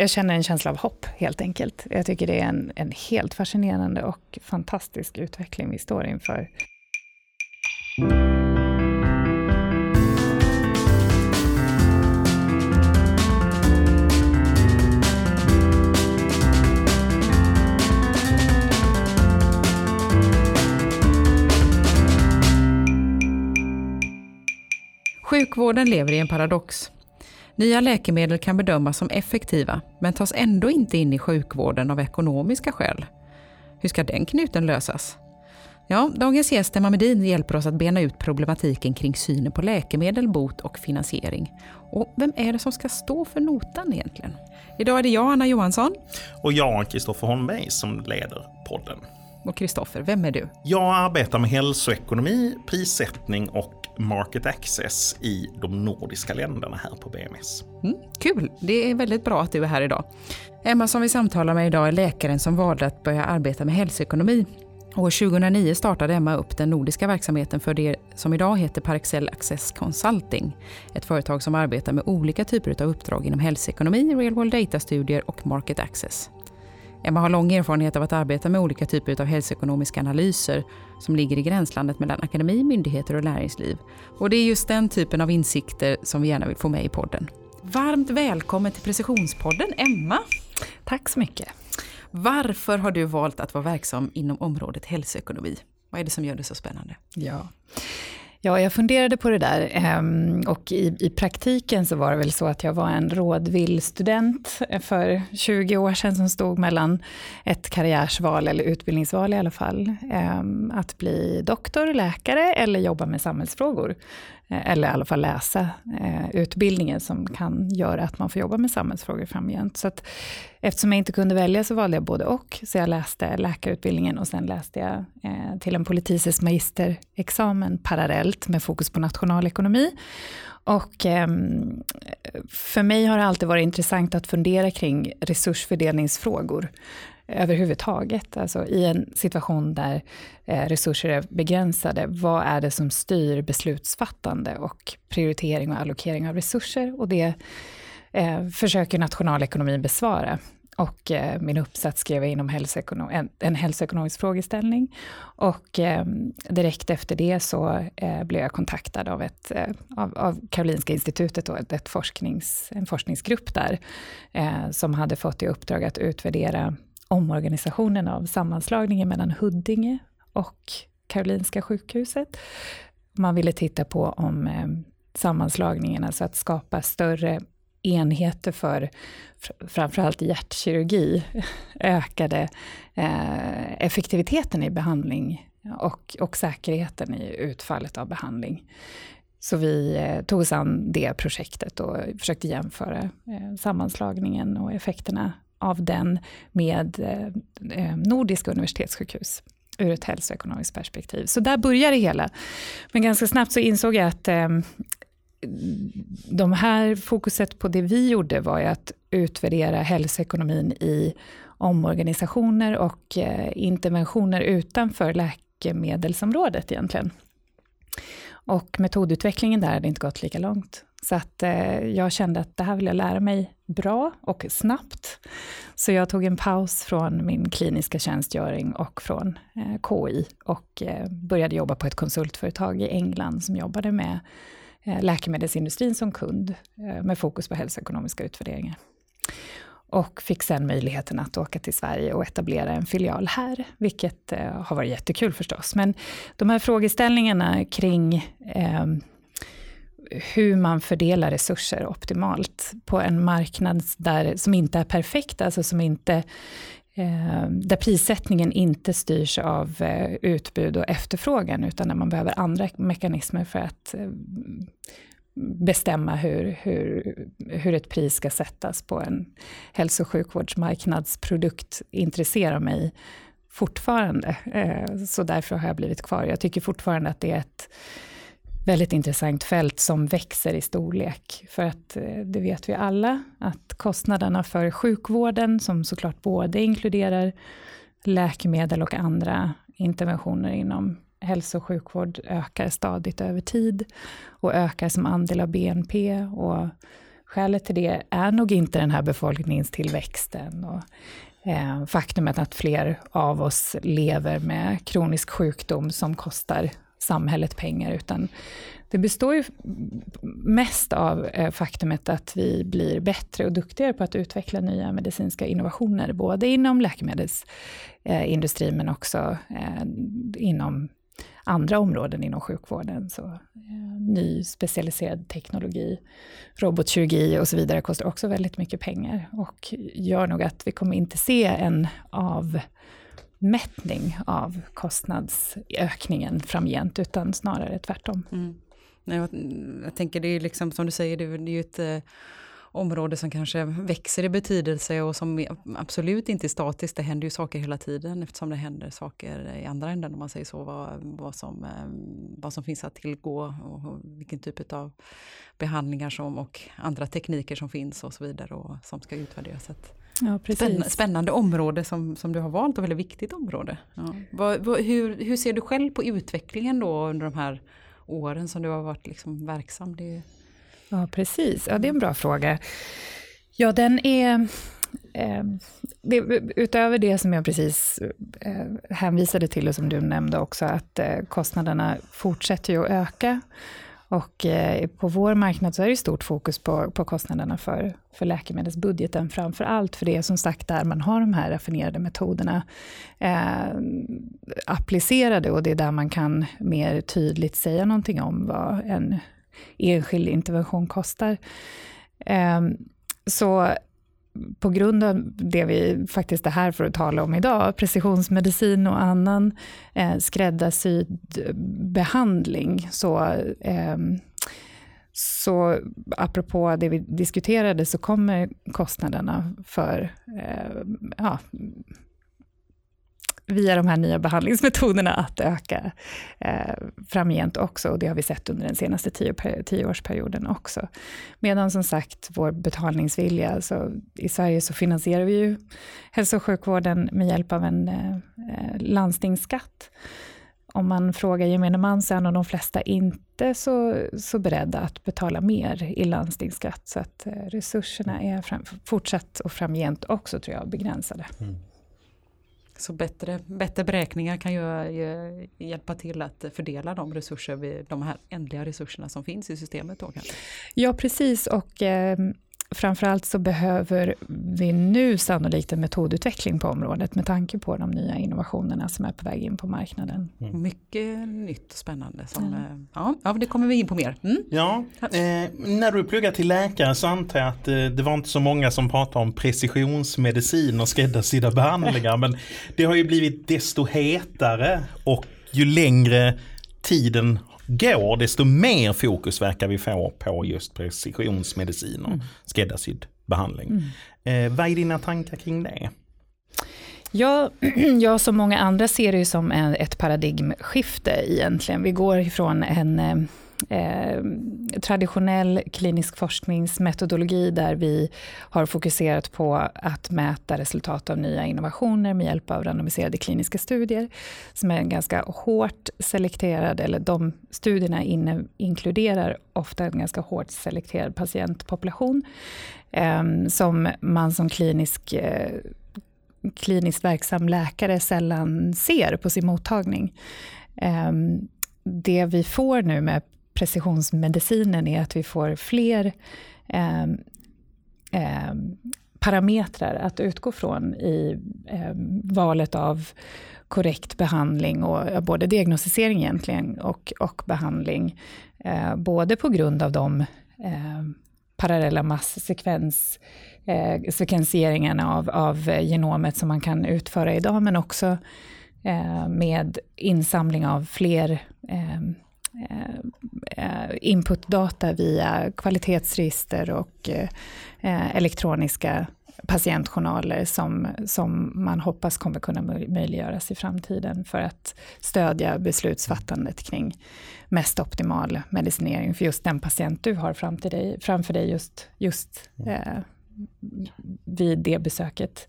jag känner en känsla av hopp helt enkelt. Jag tycker det är en, en helt fascinerande och fantastisk utveckling vi står inför. Sjukvården lever i en paradox. Nya läkemedel kan bedömas som effektiva, men tas ändå inte in i sjukvården av ekonomiska skäl. Hur ska den knuten lösas? Ja, dagens gäst Emma Medin hjälper oss att bena ut problematiken kring synen på läkemedel, bot och finansiering. Och vem är det som ska stå för notan egentligen? Idag är det jag, Anna Johansson. Och jag, Kristoffer Holmberg, som leder podden. Och Kristoffer, vem är du? Jag arbetar med hälsoekonomi, prissättning och market access i de nordiska länderna här på BMS. Mm, kul! Det är väldigt bra att du är här idag. Emma som vi samtalar med idag är läkaren som valde att börja arbeta med hälsoekonomi. År 2009 startade Emma upp den nordiska verksamheten för det som idag heter Parexel Access Consulting. Ett företag som arbetar med olika typer av uppdrag inom hälsoekonomi, real world data-studier och market access. Emma har lång erfarenhet av att arbeta med olika typer av hälsoekonomiska analyser som ligger i gränslandet mellan akademi, myndigheter och näringsliv. Och det är just den typen av insikter som vi gärna vill få med i podden. Varmt välkommen till Precisionspodden, Emma! Tack så mycket. Varför har du valt att vara verksam inom området hälsoekonomi? Vad är det som gör det så spännande? Ja. Ja, jag funderade på det där ehm, och i, i praktiken så var det väl så att jag var en rådvill student för 20 år sedan som stod mellan ett karriärsval eller utbildningsval i alla fall. Ehm, att bli doktor, läkare eller jobba med samhällsfrågor. Eh, eller i alla fall läsa eh, utbildningen som kan göra att man får jobba med samhällsfrågor framgent. Så att, eftersom jag inte kunde välja så valde jag både och. Så jag läste läkarutbildningen och sen läste jag eh, till en politices magisterexamen parallellt med fokus på nationalekonomi. Och eh, för mig har det alltid varit intressant att fundera kring resursfördelningsfrågor överhuvudtaget. Alltså i en situation där eh, resurser är begränsade, vad är det som styr beslutsfattande och prioritering och allokering av resurser? Och det eh, försöker nationalekonomin besvara. Och eh, min uppsats skrev jag inom hälsoekonom en, en hälsoekonomisk frågeställning. Och eh, direkt efter det så eh, blev jag kontaktad av, ett, eh, av, av Karolinska institutet, och ett, ett forsknings, en forskningsgrupp där, eh, som hade fått i uppdrag att utvärdera omorganisationen av sammanslagningen mellan Huddinge och Karolinska sjukhuset. Man ville titta på om eh, sammanslagningen, alltså att skapa större enheter för framförallt hjärtkirurgi, ökade eh, effektiviteten i behandling och, och säkerheten i utfallet av behandling. Så vi eh, tog oss an det projektet och försökte jämföra eh, sammanslagningen och effekterna av den med eh, eh, Nordiska universitetssjukhus ur ett hälsoekonomiskt perspektiv. Så där började det hela. Men ganska snabbt så insåg jag att eh, de här fokuset på det vi gjorde var ju att utvärdera hälsoekonomin i omorganisationer och eh, interventioner utanför läkemedelsområdet egentligen. Och metodutvecklingen där hade inte gått lika långt. Så att eh, jag kände att det här vill jag lära mig bra och snabbt. Så jag tog en paus från min kliniska tjänstgöring och från eh, KI och eh, började jobba på ett konsultföretag i England som jobbade med eh, läkemedelsindustrin som kund eh, med fokus på hälsoekonomiska utvärderingar. Och fick sen möjligheten att åka till Sverige och etablera en filial här, vilket eh, har varit jättekul förstås. Men de här frågeställningarna kring ehm, hur man fördelar resurser optimalt på en marknad där, som inte är perfekt, alltså som inte, eh, där prissättningen inte styrs av eh, utbud och efterfrågan, utan där man behöver andra mekanismer för att eh, bestämma hur, hur, hur ett pris ska sättas på en hälso och sjukvårdsmarknadsprodukt intresserar mig fortfarande. Eh, så därför har jag blivit kvar. Jag tycker fortfarande att det är ett väldigt intressant fält som växer i storlek. För att eh, det vet vi alla, att kostnaderna för sjukvården, som såklart både inkluderar läkemedel och andra interventioner inom hälso och sjukvård, ökar stadigt över tid och ökar som andel av BNP. Och skälet till det är nog inte den här befolkningstillväxten och eh, faktumet att fler av oss lever med kronisk sjukdom som kostar samhället pengar, utan det består ju mest av eh, faktumet att vi blir bättre och duktigare på att utveckla nya medicinska innovationer, både inom läkemedelsindustrin eh, men också eh, inom andra områden inom sjukvården. Så, eh, ny specialiserad teknologi, robotkirurgi och så vidare kostar också väldigt mycket pengar och gör nog att vi kommer inte se en av mättning av kostnadsökningen framgent, utan snarare tvärtom. Mm. Jag, jag tänker det är liksom som du säger, det är ju ett eh, område som kanske växer i betydelse och som absolut inte är statiskt. Det händer ju saker hela tiden eftersom det händer saker i andra änden om man säger så. Vad, vad, som, eh, vad som finns att tillgå och vilken typ av behandlingar som och andra tekniker som finns och så vidare och som ska utvärderas. Ja, precis. Spännande område som, som du har valt och väldigt viktigt område. Ja. Vad, vad, hur, hur ser du själv på utvecklingen då under de här åren som du har varit liksom verksam? Det... Ja, precis. Ja, det är en bra fråga. Ja, den är... Eh, det, utöver det som jag precis eh, hänvisade till och som du nämnde också, att eh, kostnaderna fortsätter ju att öka. Och eh, på vår marknad så är det stort fokus på, på kostnaderna för, för läkemedelsbudgeten, framför allt för det är som sagt där man har de här raffinerade metoderna eh, applicerade och det är där man kan mer tydligt säga någonting om vad en enskild intervention kostar. Eh, så på grund av det vi faktiskt är här för att tala om idag, precisionsmedicin och annan eh, skräddarsydd behandling, så, eh, så apropå det vi diskuterade så kommer kostnaderna för eh, ja, via de här nya behandlingsmetoderna att öka eh, framgent också. Och det har vi sett under den senaste tio, tioårsperioden också. Medan som sagt vår betalningsvilja, alltså, i Sverige så finansierar vi ju hälso och sjukvården med hjälp av en eh, eh landstingsskatt. Om man frågar gemene man så är nog de flesta inte så, så beredda att betala mer i landstingsskatt. Så att eh, resurserna är fram, fortsatt och framgent också tror jag begränsade. Mm. Så bättre, bättre beräkningar kan ju, hjälpa till att fördela de resurser, de här ändliga resurserna som finns i systemet då kanske? Ja precis och eh, framförallt så behöver vi nu sannolikt en metodutveckling på området med tanke på de nya innovationerna som är på väg in på marknaden. Mm. Mycket nytt och spännande. Som, mm. ja, ja, det kommer vi in på mer. Mm. Ja, eh, när du pluggar till läkare så antar jag att eh, det var inte så många som pratade om precisionsmedicin och skräddarsydda behandlingar men det har ju blivit desto hetare och ju längre tiden går, desto mer fokus verkar vi få på just precisionsmedicin och mm. skräddarsydd behandling. Mm. Eh, vad är dina tankar kring det? Ja, jag som många andra ser det som ett paradigmskifte egentligen. Vi går ifrån en eh, traditionell klinisk forskningsmetodologi där vi har fokuserat på att mäta resultat av nya innovationer med hjälp av randomiserade kliniska studier, som är ganska hårt selekterad, eller de studierna inne, inkluderar ofta en ganska hårt selekterad patientpopulation, eh, som man som klinisk eh, kliniskt verksam läkare sällan ser på sin mottagning. Eh, det vi får nu med precisionsmedicinen är att vi får fler eh, eh, parametrar att utgå från i eh, valet av korrekt behandling, och både diagnostisering egentligen och, och behandling. Eh, både på grund av de eh, parallella masssekvens eh, sekvenseringarna av, av genomet som man kan utföra idag, men också eh, med insamling av fler eh, inputdata via kvalitetsregister och eh, elektroniska patientjournaler som, som man hoppas kommer kunna möjliggöras i framtiden för att stödja beslutsfattandet kring mest optimal medicinering för just den patient du har framför dig, framför dig just, just eh, vid det besöket.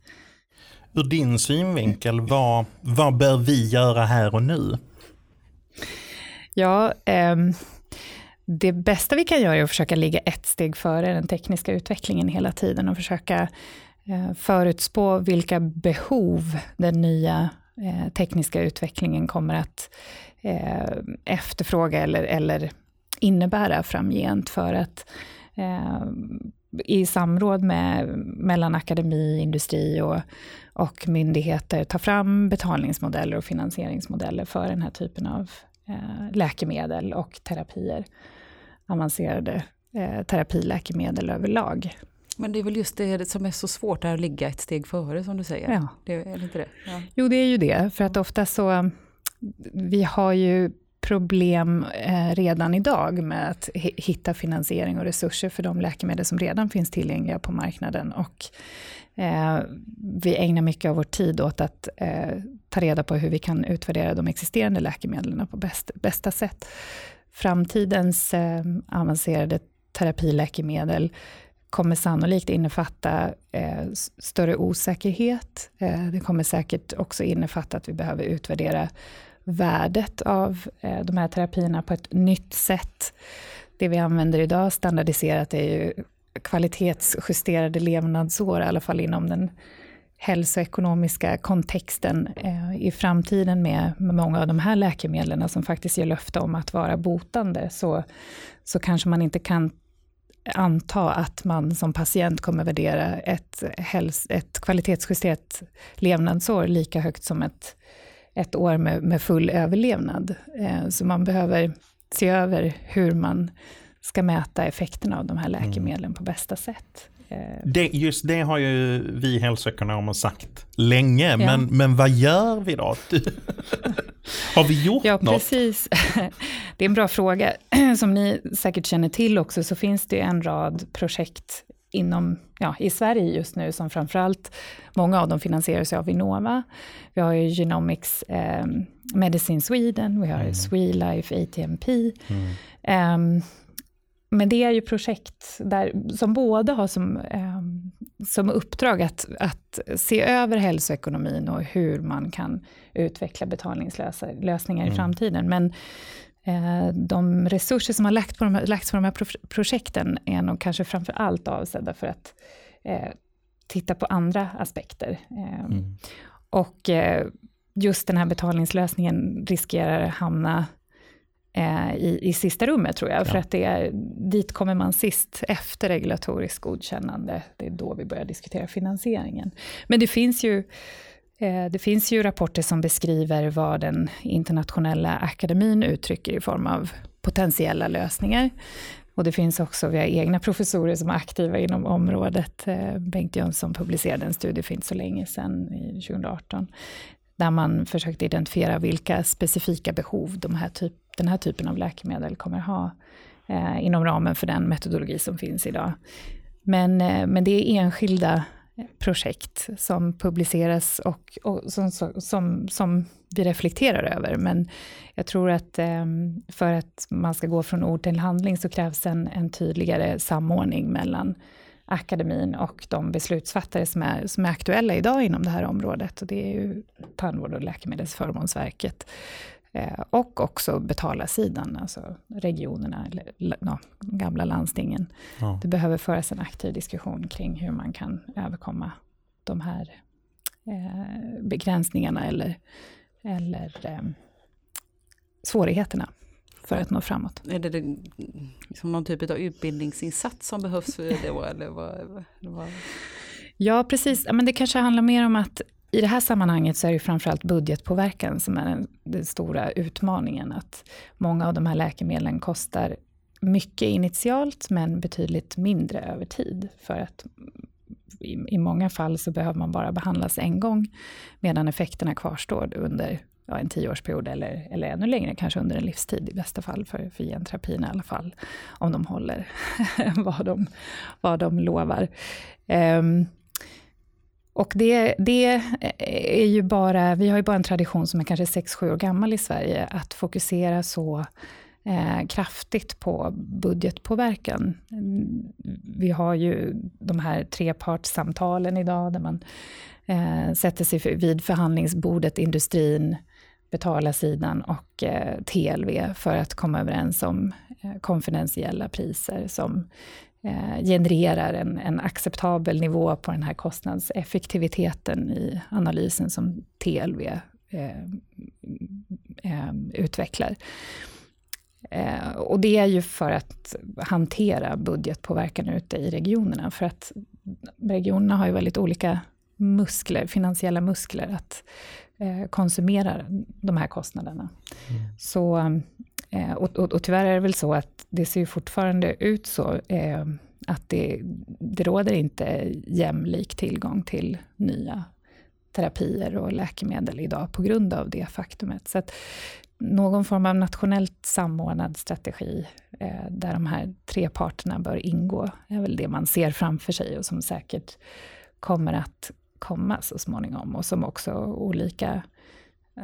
Ur din synvinkel, vad, vad bör vi göra här och nu? Ja, ehm, det bästa vi kan göra är att försöka ligga ett steg före den tekniska utvecklingen hela tiden och försöka eh, förutspå vilka behov den nya eh, tekniska utvecklingen kommer att eh, efterfråga eller, eller innebära framgent för att eh, i samråd med, mellan akademi, industri och, och myndigheter ta fram betalningsmodeller och finansieringsmodeller för den här typen av läkemedel och terapier. Avancerade eh, terapiläkemedel överlag. Men det är väl just det som är så svårt, att ligga ett steg före som du säger? Ja. Det är inte det? Ja. Jo, det är ju det, för att ofta så, vi har ju problem eh, redan idag med att hitta finansiering och resurser för de läkemedel som redan finns tillgängliga på marknaden. Och, eh, vi ägnar mycket av vår tid åt att eh, ta reda på hur vi kan utvärdera de existerande läkemedlen på bäst, bästa sätt. Framtidens eh, avancerade terapiläkemedel kommer sannolikt innefatta eh, större osäkerhet. Eh, det kommer säkert också innefatta att vi behöver utvärdera värdet av eh, de här terapierna på ett nytt sätt. Det vi använder idag standardiserat är ju kvalitetsjusterade levnadsår, i alla fall inom den hälsoekonomiska kontexten eh, i framtiden med, med många av de här läkemedlen som faktiskt ger löfte om att vara botande, så, så kanske man inte kan anta att man som patient kommer värdera ett, häls ett kvalitetsjusterat levnadsår lika högt som ett ett år med, med full överlevnad. Eh, så man behöver se över hur man ska mäta effekterna av de här mm. läkemedlen mm. på bästa sätt. Eh, det, just det har ju vi hälsoekonomer sagt länge, ja. men, men vad gör vi då? har vi gjort ja, något? Precis. Det är en bra fråga. Som ni säkert känner till också så finns det en rad projekt inom, ja, i Sverige just nu som framförallt, många av dem finansieras av Vinnova. Vi har ju Genomics eh, Medicine Sweden, vi har mm. Swelife ATMP. Mm. Um, men det är ju projekt där, som båda har som, um, som uppdrag att, att se över hälsoekonomin och hur man kan utveckla betalningslösningar mm. i framtiden. Men Eh, de resurser som har lagts på de här, lagts på de här projekten är nog kanske framför allt avsedda för att eh, titta på andra aspekter. Eh, mm. Och eh, just den här betalningslösningen riskerar att hamna eh, i, i sista rummet tror jag, ja. för att det är, dit kommer man sist efter regulatoriskt godkännande. Det är då vi börjar diskutera finansieringen. Men det finns ju Eh, det finns ju rapporter som beskriver vad den internationella akademin uttrycker i form av potentiella lösningar. Och det finns också, vi har egna professorer som är aktiva inom området. Eh, Bengt Jönsson publicerade en studie för inte så länge sedan, 2018, där man försökte identifiera vilka specifika behov de här typ, den här typen av läkemedel kommer ha eh, inom ramen för den metodologi som finns idag. Men, eh, men det är enskilda projekt som publiceras och, och som, som, som vi reflekterar över. Men jag tror att eh, för att man ska gå från ord till handling så krävs en, en tydligare samordning mellan akademin och de beslutsfattare som är, som är aktuella idag inom det här området. Och det är ju Tandvård och läkemedelsförmånsverket. Eh, och också betalarsidan, alltså regionerna, eller no, gamla landstingen. Ja. Det behöver föras en aktiv diskussion kring hur man kan överkomma de här eh, begränsningarna eller, eller eh, svårigheterna för att nå framåt. Är det, det liksom någon typ av utbildningsinsats som behövs för det? Eller vad, vad? Ja, precis. Men det kanske handlar mer om att i det här sammanhanget så är det framförallt budgetpåverkan som är den, den, stora utmaningen. Att många av de här läkemedlen kostar mycket initialt men betydligt mindre över tid. För att i, i många fall så behöver man bara behandlas en gång medan effekterna kvarstår under ja, en tioårsperiod eller, eller ännu längre, kanske under en livstid i bästa fall för, för genterapin i alla fall. Om de håller vad, de, vad de lovar. Um, och det, det, är ju bara, vi har ju bara en tradition som är kanske 6-7 år gammal i Sverige, att fokusera så eh, kraftigt på budgetpåverkan. Vi har ju de här trepartssamtalen idag, där man eh, sätter sig vid förhandlingsbordet, industrin, betalarsidan och eh, TLV för att komma överens om eh, konfidentiella priser som eh, genererar en, en, acceptabel nivå på den här kostnadseffektiviteten i analysen som TLV eh, eh, utvecklar. Eh, och det är ju för att hantera budgetpåverkan ute i regionerna, för att regionerna har ju väldigt olika muskler, finansiella muskler att eh, konsumera de här kostnaderna. Mm. Så, eh, och, och, och, tyvärr är det väl så att det ser fortfarande ut så eh, att det, det råder inte jämlik tillgång till nya terapier och läkemedel idag på grund av det faktumet. Så att någon form av nationellt samordnad strategi där de här tre parterna bör ingå, är väl det man ser framför sig och som säkert kommer att komma så småningom och som också olika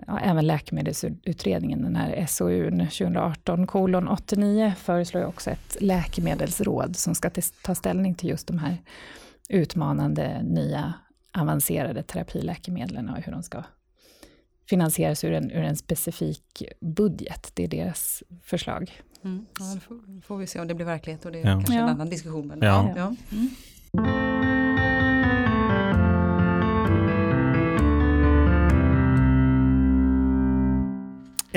Ja, även läkemedelsutredningen, den här SOU 2018 kolon 89, föreslår också ett läkemedelsråd som ska ta ställning till just de här utmanande nya avancerade terapiläkemedlen och hur de ska finansieras ur en, ur en specifik budget. Det är deras förslag. Mm. Ja, då får, får, vi se om det blir verklighet och det är ja. kanske ja. en annan diskussion. Men ja. ja. Mm.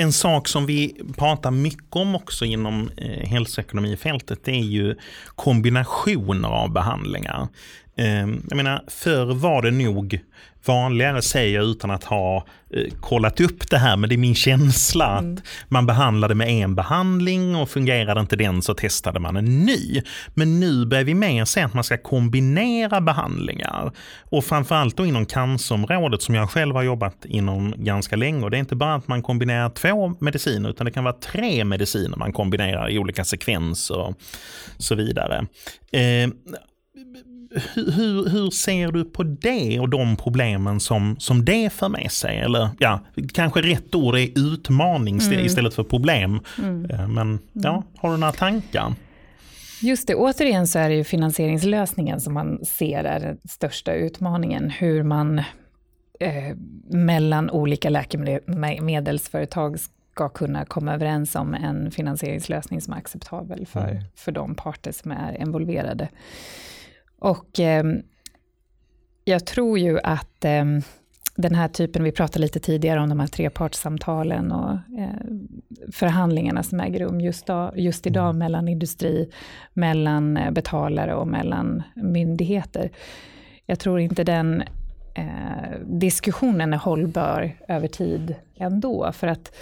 En sak som vi pratar mycket om också inom eh, hälsoekonomifältet det är ju kombinationer av behandlingar. Eh, jag menar, förr var det nog vanligare säger jag utan att ha eh, kollat upp det här, men det är min känsla mm. att man behandlade med en behandling och fungerade inte den så testade man en ny. Men nu börjar vi mer se att man ska kombinera behandlingar. Och framförallt då inom cancerområdet som jag själv har jobbat inom ganska länge. Och det är inte bara att man kombinerar två mediciner utan det kan vara tre mediciner man kombinerar i olika sekvenser och så vidare. Eh, hur, hur ser du på det och de problemen som, som det för med sig? Eller ja, kanske rätt ord är utmaning mm. istället för problem. Mm. Eh, men ja, mm. har du några tankar? Just det, återigen så är det ju finansieringslösningen som man ser är den största utmaningen. Hur man eh, mellan olika läkemedelsföretag ska kunna komma överens om en finansieringslösning som är acceptabel för, mm. för de parter som är involverade. Och eh, jag tror ju att eh, den här typen, vi pratade lite tidigare om de här trepartssamtalen och eh, förhandlingarna som äger rum just, då, just idag mm. mellan industri, mellan eh, betalare och mellan myndigheter. Jag tror inte den eh, diskussionen är hållbar över tid ändå, för att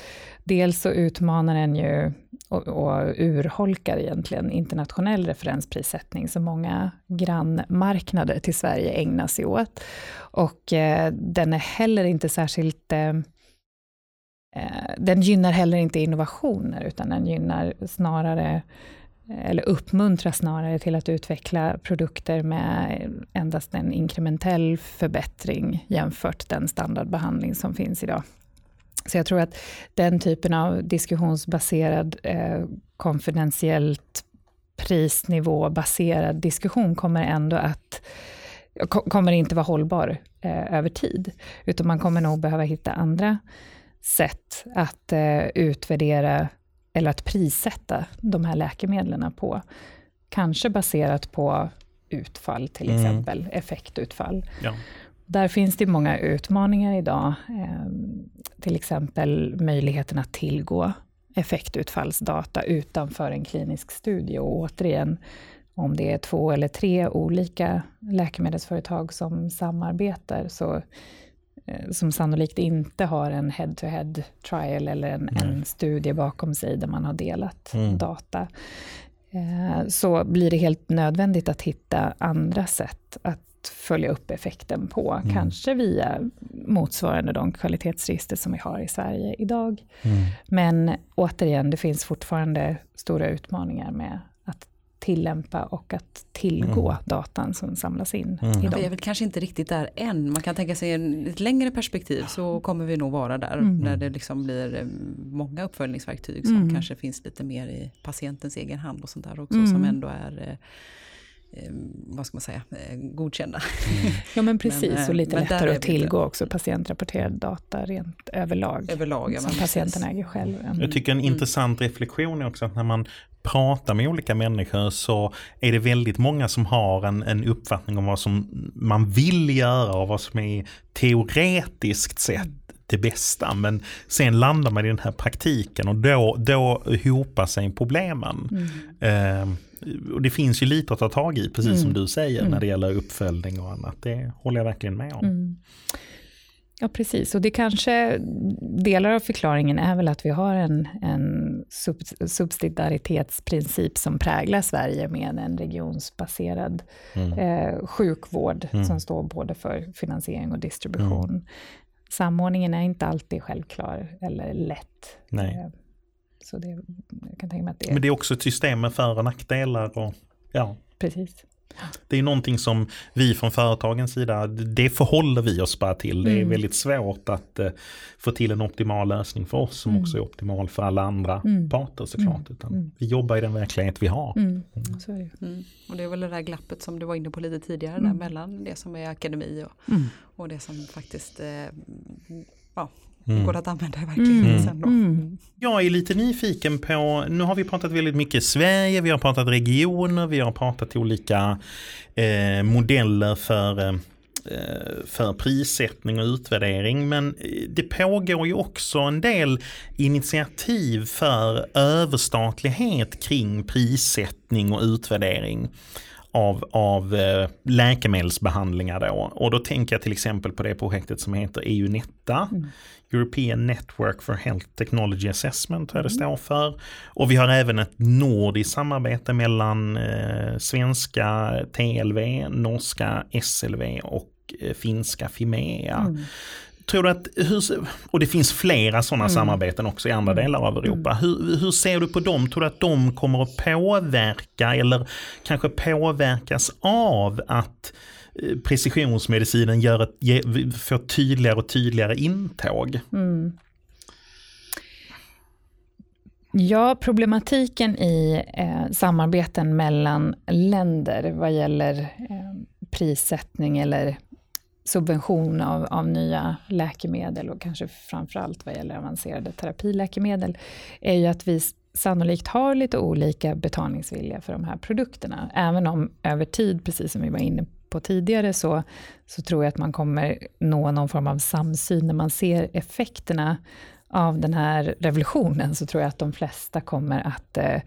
dels så utmanar den ju och, och urholkar egentligen internationell referensprissättning som många grannmarknader till Sverige ägnar sig åt. Och eh, den är heller inte särskilt eh, eh den gynnar heller inte innovationer, utan den gynnar snarare eh, eller uppmuntrar snarare till att utveckla produkter med endast en inkrementell förbättring jämfört den standardbehandling som finns idag. Så jag tror att den typen av diskussionsbaserad, eh, konfidentiellt prisnivåbaserad diskussion kommer ändå att kommer inte vara hållbar eh, över tid, utan man kommer nog behöva hitta andra sätt att eh, utvärdera eller att prissätta de här läkemedlen på. Kanske baserat på utfall till mm. exempel, effektutfall. Ja. Där finns det många utmaningar idag. Ehm, till exempel möjligheten att tillgå effektutfallsdata utanför en klinisk studie. Och återigen, om det är två eller tre olika läkemedelsföretag som samarbetar, så, eh, som sannolikt inte har en head-to-head trial eller en, en, studie bakom sig där man har delat mm. data, eh, så blir det helt nödvändigt att hitta andra sätt att följa upp effekten på, mm. kanske via motsvarande de kvalitetsregister som vi har i Sverige idag. Mm. Men återigen, det finns fortfarande stora utmaningar med att tillämpa och att tillgå mm. datan som samlas in. Mm. Vi är väl kanske inte riktigt där än. Man kan tänka sig i ett längre perspektiv så kommer vi nog vara där. Mm. När det liksom blir eh, många uppföljningsverktyg som mm. kanske finns lite mer i patientens egen hand och sånt där också. Som ändå är eh, vad ska man säga, eh, godkända. Mm. Ja men precis, men, och lite lättare att tillgå också patientrapporterad data rent överlag. Överlag, ja, som patienten äger själv. Mm. Jag tycker en mm. intressant reflektion är också att när man pratar med olika människor så är det väldigt många som har en, en uppfattning om vad som man vill göra och vad som är teoretiskt sett det bästa. Men sen landar man i den här praktiken och då, då hopar sig problemen. Mm. Eh, och det finns ju lite att ta tag i, precis mm. som du säger, mm. när det gäller uppföljning och annat. Det håller jag verkligen med om. Mm. Ja, precis. Och det kanske, delar av förklaringen är väl att vi har en, en subsidiaritetsprincip som präglar Sverige med en regionsbaserad mm. eh, sjukvård mm. som står både för finansiering och distribution. Mm. Samordningen är inte alltid självklar eller lätt. Nej. Eh, så det, jag kan tänka mig att det Men det är också ett system med för och nackdelar. Och, ja. Precis. Det är någonting som vi från företagens sida, det förhåller vi oss bara till. Det är mm. väldigt svårt att uh, få till en optimal lösning för oss som mm. också är optimal för alla andra mm. parter såklart. Mm. Utan mm. Vi jobbar i den verklighet vi har. Mm. Så är det. Och det är väl det där glappet som du var inne på lite tidigare där mellan det som är akademi och, och det som faktiskt eh, ja, Mm. går att använda i verkligheten mm. Mm. Jag är lite nyfiken på, nu har vi pratat väldigt mycket Sverige, vi har pratat regioner, vi har pratat olika eh, modeller för eh, för prissättning och utvärdering. Men det pågår ju också en del initiativ för överstatlighet kring prissättning och utvärdering av, av eh, läkemedelsbehandlingar. Då. Och då tänker jag till exempel på det projektet som heter EU-Netta. Mm. European Network for Health Technology Assessment tror jag det mm. står för. Och vi har även ett nordiskt samarbete mellan eh, svenska TLV, norska SLV och eh, finska Fimea. Mm. Tror du att, hur, och det finns flera sådana mm. samarbeten också i andra mm. delar av Europa. Mm. Hur, hur, ser du på dem? Tror du att de kommer att påverka eller kanske påverkas av att eh, precisionsmedicinen gör ett, får tydligare och tydligare intåg? Mm. Ja, problematiken i eh, samarbeten mellan länder vad gäller eh, prissättning eller subvention av, av nya läkemedel och kanske framförallt vad gäller avancerade terapiläkemedel, är ju att vi sannolikt har lite olika betalningsvilja för de här produkterna. Även om över tid, precis som vi var inne på tidigare, så, så tror jag att man kommer nå någon form av samsyn. När man ser effekterna av den här revolutionen, så tror jag att de flesta kommer att eh,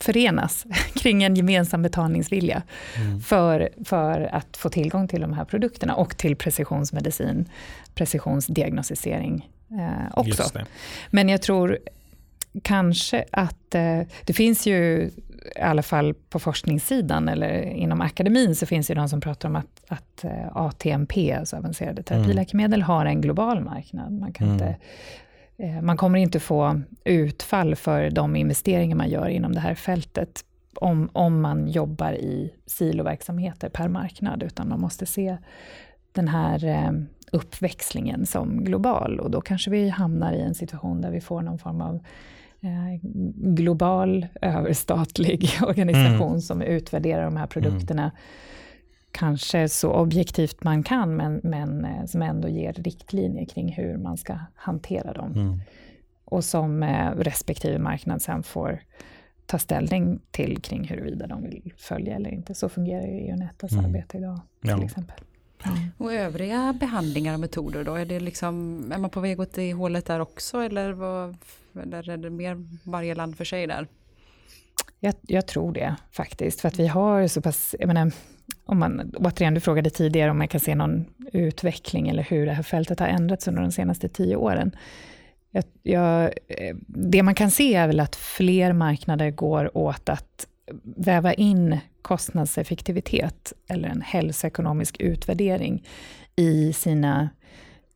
förenas kring en gemensam betalningsvilja mm. för, för att få tillgång till de här produkterna och till precisionsmedicin, precisionsdiagnostisering eh, också. Men jag tror kanske att eh, det finns ju i alla fall på forskningssidan eller inom akademin så finns det de som pratar om att, att eh, ATMP, alltså avancerade terapiläkemedel, mm. har en global marknad. Man kan mm. inte man kommer inte få utfall för de investeringar man gör inom det här fältet om, om man jobbar i siloverksamheter per marknad, utan man måste se den här eh, uppväxlingen som global. Och då kanske vi hamnar i en situation där vi får någon form av eh, global överstatlig organisation mm. som utvärderar de här produkterna. mm kanske så objektivt man kan, men, men eh, som ändå ger riktlinjer kring hur man ska hantera dem. Mm. Och som eh, respektive marknad sen får ta ställning till kring huruvida de vill följa eller inte. Så fungerar ju EUNETAs mm. arbete idag till ja. exempel. Mm. Och övriga behandlingar och metoder då? Är, det liksom, är man på väg åt det hållet där också eller, vad, eller är det mer varje land för sig där? Jag, jag, tror det faktiskt, för att vi har så pass, jag menar, om man, återigen, du frågade tidigare om man kan se någon utveckling eller hur det här fältet har ändrats under de senaste tio åren. Jag, jag, eh, det man kan se är väl att fler marknader går åt att väva in kostnadseffektivitet eller en hälsoekonomisk utvärdering i, sina,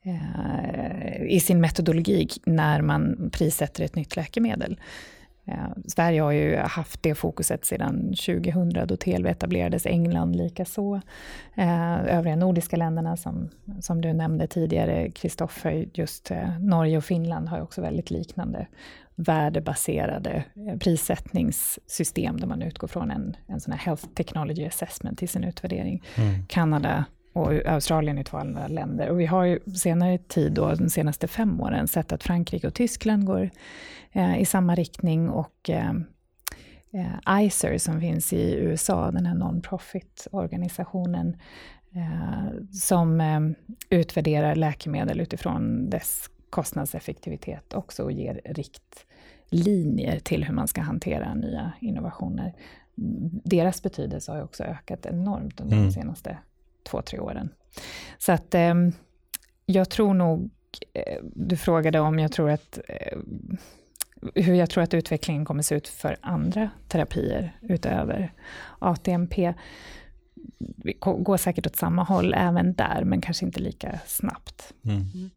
eh, i sin metodologi när man prissätter ett nytt läkemedel. Eh, Sverige har ju haft det fokuset sedan 2000 då TLV etablerades, England likaså. Eh, övriga nordiska länderna som, som du nämnde tidigare, Kristoffer, just eh, Norge och Finland har också väldigt liknande värdebaserade prissättningssystem där man utgår från en, en sån här Health Technology Assessment i sin utvärdering. Mm. Kanada och Australien är två andra länder. Och vi har ju senare tid, då, de senaste fem åren, sett att Frankrike och Tyskland går eh, i samma riktning och eh, eh, ICER som finns i USA, den här non-profit-organisationen, eh, som eh, utvärderar läkemedel utifrån dess kostnadseffektivitet också och ger riktlinjer till hur man ska hantera nya innovationer. Deras betydelse har också ökat enormt under mm. de senaste två, tre åren. Så att eh, jag tror nog, eh, du frågade om jag tror att eh, hur jag tror att utvecklingen kommer se ut för andra terapier utöver ATMP. Vi går säkert åt samma håll även där, men kanske inte lika snabbt. Mm. mm.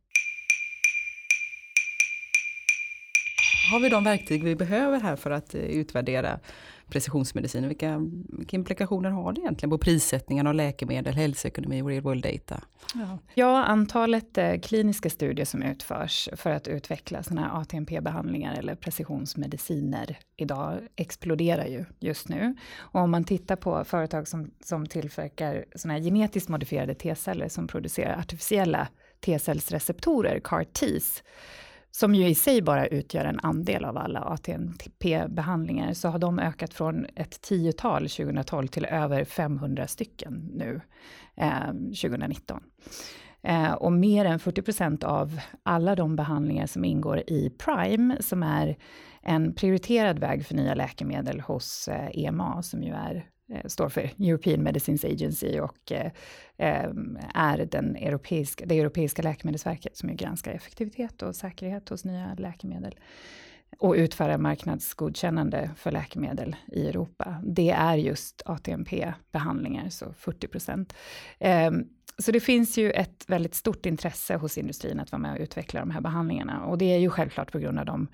Har vi de verktyg vi behöver här för att eh, utvärdera precisionsmedicin? Vilka, vilka implikationer har det egentligen på prissättningen av läkemedel, hälsoekonomi och real world data? Ja, ja antalet eh, kliniska studier som utförs för att utveckla sådana här ATMP-behandlingar eller precisionsmediciner idag exploderar ju just nu. Och om man tittar på företag som, som tillverkar sådana här genetiskt modifierade T-celler som producerar artificiella T-cellsreceptorer, CAR-Ts, som ju i sig bara utgör en andel av alla ATNP-behandlingar, så har de ökat från ett tiotal 2012 till över 500 stycken nu eh, 2019. Eh, och mer än 40 procent av alla de behandlingar som ingår i Prime, som är en prioriterad väg för nya läkemedel hos eh, EMA, som ju är Eh, står för European Medicines Agency och eh, ehm, är den europeiska, det europeiska läkemedelsverket som ju granskar effektivitet och säkerhet hos nya läkemedel och utföra marknadsgodkännande för läkemedel i Europa. Det är just ATMP-behandlingar, så 40 procent. Ehm, så det finns ju ett väldigt stort intresse hos industrin att vara med och utveckla de här behandlingarna och det är ju självklart på grund av de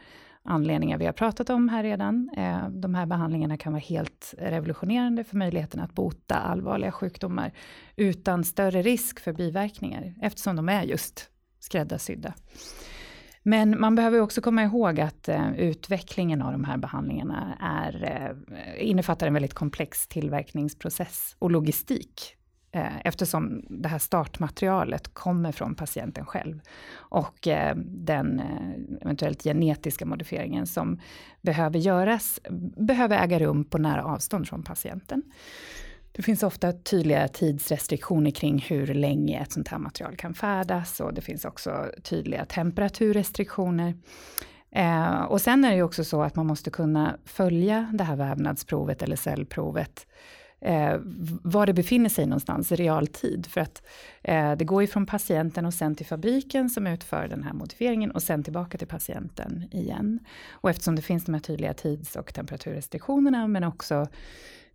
anledningar vi har pratat om här redan. Eh, de här behandlingarna kan vara helt revolutionerande för möjligheten att bota allvarliga sjukdomar utan större risk för biverkningar, eftersom de är just skräddarsydda. Men man behöver också komma ihåg att eh, utvecklingen av de här behandlingarna är, eh, innefattar en väldigt komplex tillverkningsprocess och logistik. Eh, eftersom det här startmaterialet kommer från patienten själv. Och eh, den eh, eventuellt genetiska modifieringen som behöver göras, behöver äga rum på nära avstånd från patienten. Det finns ofta tydliga tidsrestriktioner kring hur länge ett sånt här material kan färdas och det finns också tydliga temperaturrestriktioner. Eh, och sen är det ju också så att man måste kunna följa det här vävnadsprovet eller cellprovet eh, var det befinner sig någonstans i realtid. För att eh, det går ju från patienten och sen till fabriken som utför den här modifieringen och sen tillbaka till patienten igen. Och eftersom det finns de här tydliga tids och temperaturrestriktionerna men också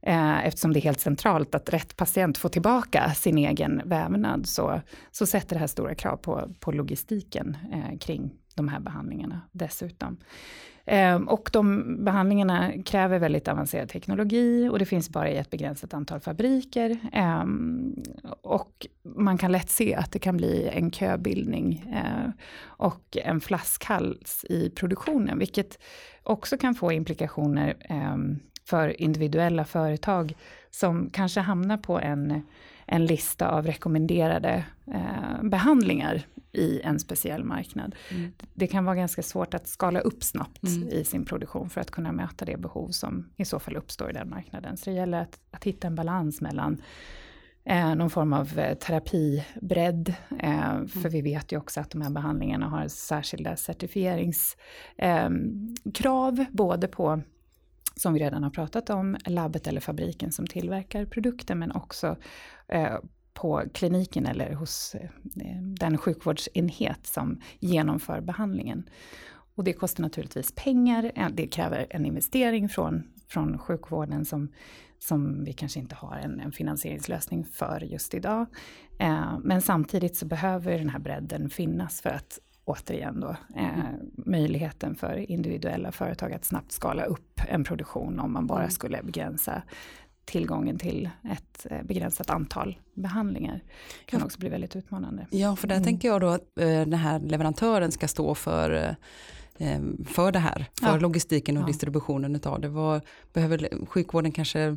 eh, eftersom det är helt centralt att rätt patient får tillbaka sin egen vävnad så, så sätter det här stora krav på, på logistiken eh, kring de här behandlingarna dessutom. Ehm, och de behandlingarna kräver väldigt avancerad teknologi och det finns bara i ett begränsat antal fabriker. Ehm, och man kan lätt se att det kan bli en köbildning eh, och en flaskhals i produktionen, vilket också kan få implikationer ehm, för individuella företag som kanske hamnar på en, en lista av rekommenderade eh, behandlingar i en speciell marknad. Mm. Det kan vara ganska svårt att skala upp snabbt mm. i sin produktion för att kunna möta det behov som i så fall uppstår i den marknaden. Så det gäller att, att hitta en balans mellan eh, någon form av eh, terapibredd. Eh, mm. För vi vet ju också att de här behandlingarna har särskilda certifieringskrav, eh, både på som vi redan har pratat om, labbet eller fabriken som tillverkar produkten, men också eh, på kliniken eller hos eh, den sjukvårdsenhet som genomför behandlingen. Och det kostar naturligtvis pengar, eh, det kräver en investering från, från sjukvården som, som vi kanske inte har en, en finansieringslösning för just idag. Eh, men samtidigt så behöver den här bredden finnas för att återigen då, eh, möjligheten för individuella företag att snabbt skala upp en produktion om man bara mm. skulle begränsa tillgången till ett eh, begränsat antal behandlingar kan också bli väldigt utmanande. Ja, för där mm. tänker jag då att eh, den här leverantören ska stå för eh, för det här, för Ja. logistiken och Ja. distributionen utav det. Vad, behöver sjukvården kanske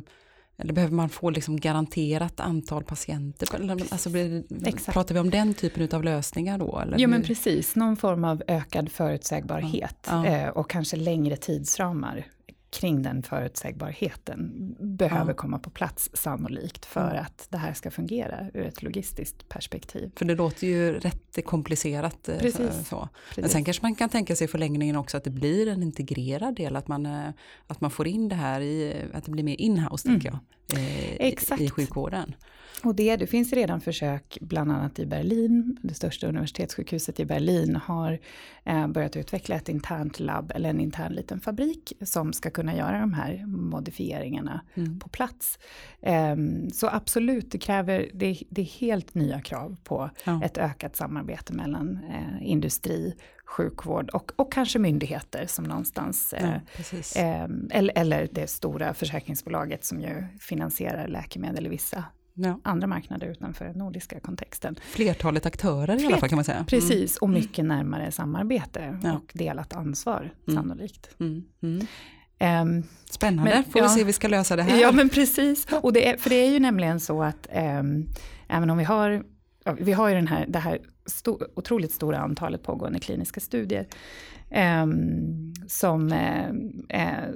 eller behöver man få liksom garanterat antal patienter? Alltså, blir, pratar vi om den typen av lösningar då? Eller Jo men precis, någon form av ökad förutsägbarhet Ja. Ja. eh, och kanske längre tidsramar kring den förutsägbarheten behöver Ja. komma på plats sannolikt för Mm. att det här ska fungera ur ett logistiskt perspektiv. För det låter ju rätt komplicerat. eh, Precis. Så. Men Precis. sen kanske man kan tänka sig i förlängningen också att det blir en integrerad del, att man, eh, att man får in det här i, att det blir mer inhouse tänker jag, eh, i- Exakt. i sjukvården. Och det, det finns redan försök, bland annat i Berlin, det största universitetssjukhuset i Berlin har eh, börjat utveckla ett internt labb, eller en intern liten fabrik, som ska kunna göra de här modifieringarna Mm. på plats. Ehm, så absolut, det kräver, det, det är helt nya krav på Ja. ett ökat samarbete mellan eh, industri, sjukvård och, och kanske myndigheter som någonstans eh, Ja. Ehm, eller, eller det stora försäkringsbolaget som ju finansierar läkemedel i vissa Ja. andra marknader utanför den nordiska kontexten. Flertalet aktörer i alla fall kan man säga. Precis, och mycket närmare samarbete Ja. och delat ansvar Mm. sannolikt. Mm. Mm. Ehm, Spännande, Men, får ja. vi se hur vi ska lösa det här. ja men precis, och det är, för det är ju nämligen så att ehm, även om vi har, vi har ju den här, det här sto, otroligt stora antalet pågående kliniska studier. Ehm, som, eh, eh,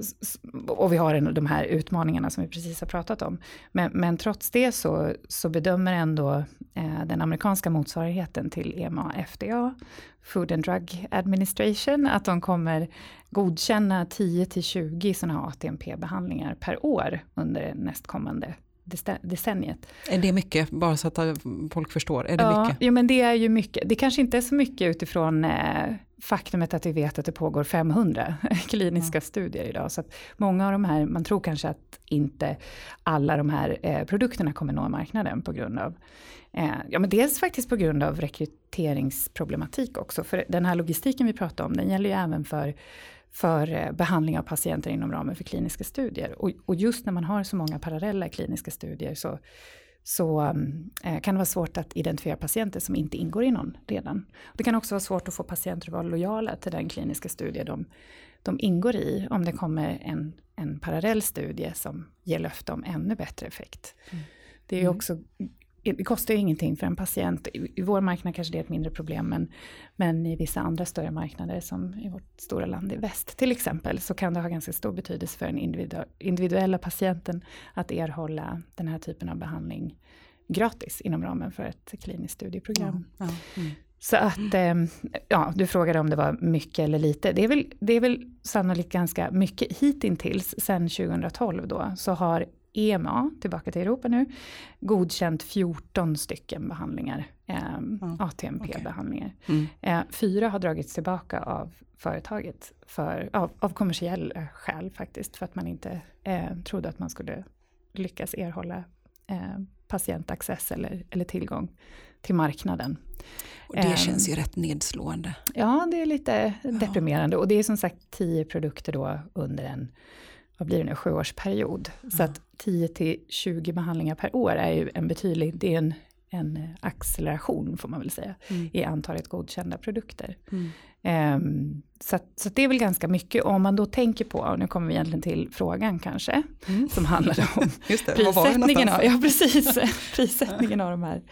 och vi har en, de här utmaningarna som vi precis har pratat om. Men, men trots det så, så bedömer ändå eh, den amerikanska motsvarigheten till EMA FDA, Food and Drug Administration, att de kommer godkänna 10-20 sådana ATMP-behandlingar per år under nästkommande dece- decenniet. Är det mycket, bara så att folk förstår? Är det ja, mycket? Jo, men det är ju mycket. Det kanske inte är så mycket utifrån eh, faktumet att vi vet att det pågår 500 kliniska studier idag. Så att många av de här, man tror kanske att inte alla de här eh, produkterna kommer nå marknaden på grund av Eh, ja, men dels faktiskt på grund av rekryteringsproblematik också. För den här logistiken vi pratar om, den gäller ju även för, för eh, behandling av patienter inom ramen för kliniska studier. Och, och just när man har så många parallella kliniska studier så, så eh, kan det vara svårt att identifiera patienter som inte ingår i någon redan. Det kan också vara svårt att få patienter att vara lojala till den kliniska studie de, de ingår i, om det kommer en, en parallell studie som ger löfte om ännu bättre effekt. Det är Mm. också det kostar ju ingenting för en patient. I, vår marknad kanske det är ett mindre problem, men, men i vissa andra större marknader, som i vårt stora land i väst till exempel, så kan det ha ganska stor betydelse för den individu individuella patienten att erhålla den här typen av behandling gratis inom ramen för ett kliniskt studieprogram. Ja. Mm. Så att, eh, ja, du frågade om det var mycket eller lite. Det är väl, det är väl sannolikt ganska mycket hittills, sen 2012 då, så har EMA, tillbaka till Europa nu, godkänt 14 stycken behandlingar, eh, Ja, ATMP-behandlingar. Mm. Eh, fyra har dragits tillbaka av företaget, för, av, av kommersiella skäl faktiskt, för att man inte eh, trodde att man skulle lyckas erhålla eh, patientaccess eller, eller tillgång till marknaden. Och det Ehm. känns ju rätt nedslående. Ja, det är lite deprimerande. Och det är som sagt 10 produkter då under en, vad blir det nu, sjuårsperiod. Så att 10 till 20 behandlingar per år är ju en betydlig, det är en, en acceleration får man väl säga, Mm. i antalet godkända produkter. Mm. Ehm, så att, så att det är väl ganska mycket. Om man då tänker på, och nu kommer vi egentligen till frågan kanske, Mm. som handlade om Just det, prissättningen av, ja, precis, prissättningen av de här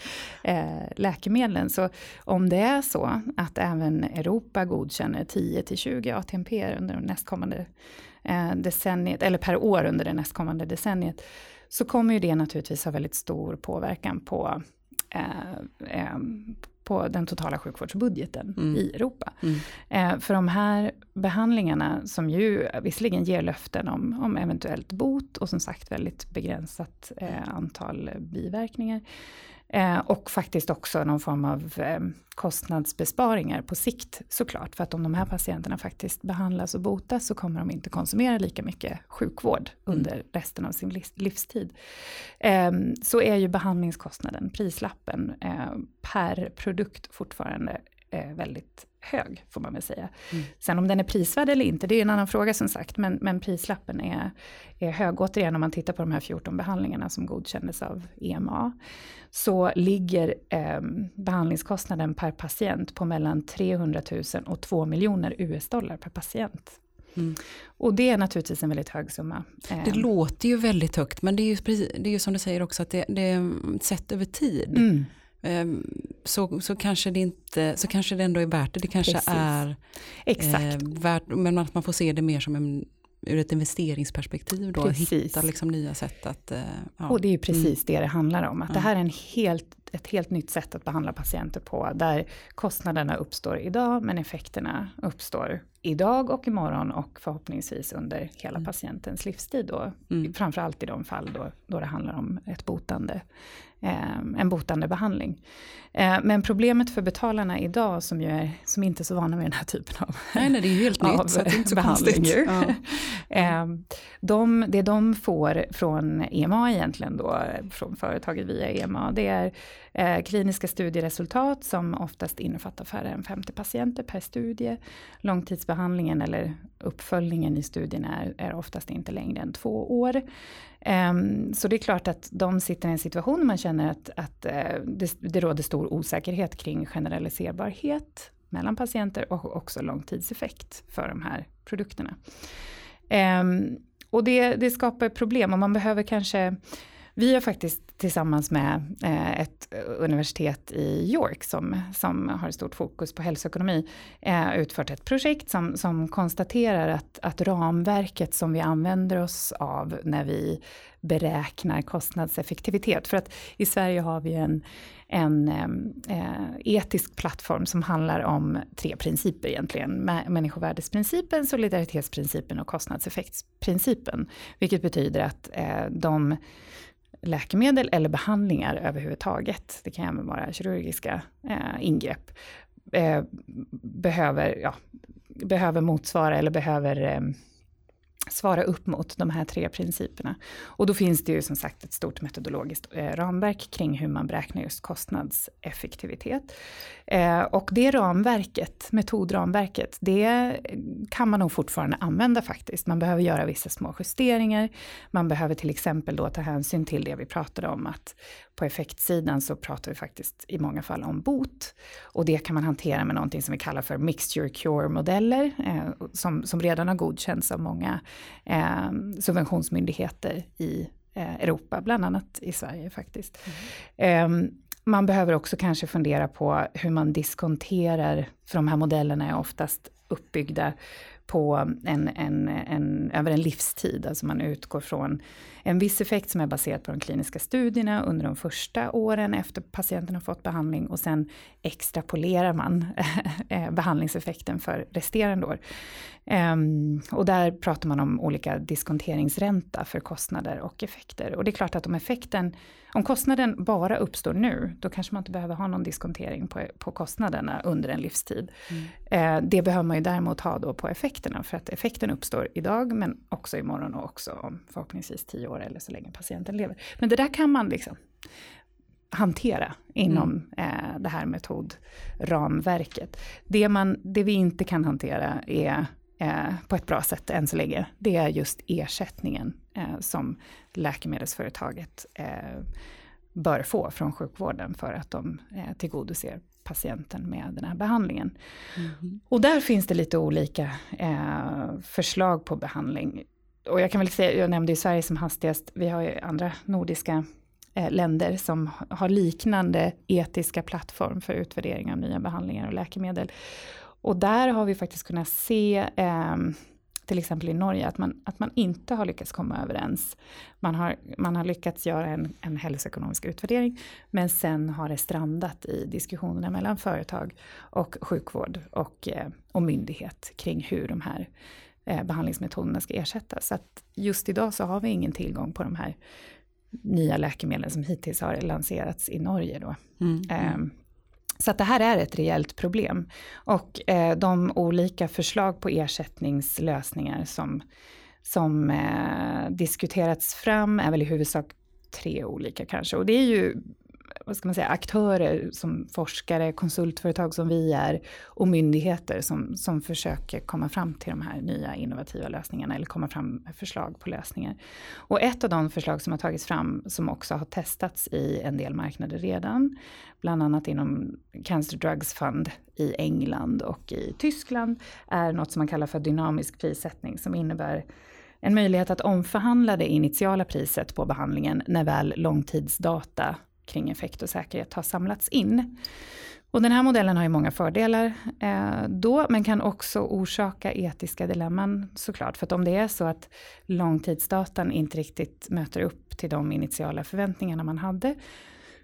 eh, läkemedlen. Så om det är så att även Europa godkänner 10-20 ATMP under de nästkommande decenniet, eller per år under det nästkommande decenniet, så kommer ju det naturligtvis ha väldigt stor påverkan på eh, eh, på den totala sjukvårdsbudgeten Mm. i Europa. Mm. Eh, för de här behandlingarna som ju visserligen ger löften om, om eventuellt bot och som sagt väldigt begränsat eh, antal biverkningar. Eh, och faktiskt också någon form av eh, kostnadsbesparingar på sikt såklart. För att om de här patienterna faktiskt behandlas och botas så kommer de inte konsumera lika mycket sjukvård under resten av sin livs- livstid. Eh, så är ju behandlingskostnaden, prislappen, eh, per produkt fortfarande väldigt hög, får man väl säga. Mm. Sen om den är prisvärd eller inte, det är en annan fråga som sagt, men, men prislappen är, är hög. Återigen om man tittar på de här 14 behandlingarna som godkändes av EMA, så ligger eh, behandlingskostnaden per patient på mellan 300 000 och 2 miljoner US-dollar per patient. Mm. Och det är naturligtvis en väldigt hög summa. Det ehm. låter ju väldigt högt, men det är ju, det är ju som du säger också att det, det är sett över tid. Mm. Ehm, så, så, kanske det inte, så kanske det ändå är värt det. Det kanske Precis. är Exakt. Eh, värt, men att man får se det mer som en ur ett investeringsperspektiv då, precis. hitta liksom nya sätt att... Eh, ja. Och det är ju precis mm. det det handlar om, att mm. det här är en helt, ett helt nytt sätt att behandla patienter på, där kostnaderna uppstår idag, men effekterna uppstår idag och imorgon och förhoppningsvis under hela mm. patientens livstid då, mm. framförallt i de fall då, då det handlar om ett botande en botande behandling. Eh, men problemet för betalarna idag som, ju är, som inte är så vana med den här typen av, nej, nej, det är helt nytt, så det är inte så behandling. Ja. eh, de, det de får från EMA egentligen då, från företaget via EMA, det är eh, kliniska studieresultat som oftast innefattar färre än 50 patienter per studie. Långtidsbehandlingen eller uppföljningen i studien är, är oftast inte längre än två år. Um, så det är klart att de sitter i en situation där man känner att, att uh, det, det råder stor osäkerhet kring generaliserbarhet mellan patienter och också långtidseffekt för de här produkterna. Um, och det, det skapar problem och man behöver kanske vi har faktiskt tillsammans med eh, ett universitet i York som, som har stort fokus på hälsoekonomi eh, utfört ett projekt som, som konstaterar att, att ramverket som vi använder oss av när vi beräknar kostnadseffektivitet. För att i Sverige har vi en, en eh, etisk plattform som handlar om tre principer egentligen. Människovärdesprincipen, solidaritetsprincipen och kostnadseffektsprincipen. Vilket betyder att eh, de läkemedel eller behandlingar överhuvudtaget, det kan även vara kirurgiska eh, ingrepp, eh, behöver, ja, behöver motsvara eller behöver eh, svara upp mot de här tre principerna. Och då finns det ju som sagt ett stort metodologiskt eh, ramverk kring hur man beräknar just kostnadseffektivitet. Eh, och det ramverket, metodramverket, det kan man nog fortfarande använda faktiskt. Man behöver göra vissa små justeringar. Man behöver till exempel då ta hänsyn till det vi pratade om, att på effektsidan så pratar vi faktiskt i många fall om bot. Och det kan man hantera med någonting som vi kallar för mixture cure-modeller, eh, som, som redan har godkänts av många eh, subventionsmyndigheter i eh, Europa, bland annat i Sverige faktiskt. Mm. Eh, man behöver också kanske fundera på hur man diskonterar, för de här modellerna är oftast uppbyggda på en, en, en, över en livstid. Alltså man utgår från en viss effekt som är baserad på de kliniska studierna under de första åren efter patienten har fått behandling och sen extrapolerar man eh, behandlingseffekten för resterande år. Um, och där pratar man om olika diskonteringsränta för kostnader och effekter. Och det är klart att om effekten, om kostnaden bara uppstår nu, då kanske man inte behöver ha någon diskontering på, på kostnaderna under en livstid. Mm. Uh, det behöver man ju däremot ha då på effekterna, för att effekten uppstår idag, men också imorgon och också om förhoppningsvis tio år eller så länge patienten lever. Men det där kan man liksom hantera inom mm. eh, det här metodramverket. Det, man, det vi inte kan hantera är eh, på ett bra sätt än så länge, det är just ersättningen eh, som läkemedelsföretaget eh, bör få från sjukvården för att de eh, tillgodoser patienten med den här behandlingen. Mm. Och där finns det lite olika eh, förslag på behandling. Och jag kan väl säga, jag nämnde ju Sverige som hastigast, vi har ju andra nordiska eh, länder som har liknande etiska plattform för utvärdering av nya behandlingar och läkemedel. Och där har vi faktiskt kunnat se, eh, till exempel i Norge, att man, att man inte har lyckats komma överens. Man har, man har lyckats göra en, en hälsoekonomisk utvärdering, men sen har det strandat i diskussionerna mellan företag och sjukvård och, eh, och myndighet kring hur de här behandlingsmetoderna ska ersättas. Så att just idag så har vi ingen tillgång på de här nya läkemedlen som hittills har lanserats i Norge. Då. Mm, mm. Så att det här är ett reellt problem. Och eh, de olika förslag på ersättningslösningar som, som eh, diskuterats fram är väl i huvudsak tre olika kanske. Och det är ju vad ska man säga, aktörer som forskare, konsultföretag som vi är och myndigheter som, som försöker komma fram till de här nya innovativa lösningarna eller komma fram med förslag på lösningar. Och ett av de förslag som har tagits fram som också har testats i en del marknader redan, bland annat inom Cancer Drugs Fund i England och i Tyskland, är något som man kallar för dynamisk prissättning som innebär en möjlighet att omförhandla det initiala priset på behandlingen när väl långtidsdata kring effekt och säkerhet har samlats in. Och den här modellen har ju många fördelar eh, då, men kan också orsaka etiska dilemman såklart. För att om det är så att långtidsdatan inte riktigt möter upp till de initiala förväntningarna man hade,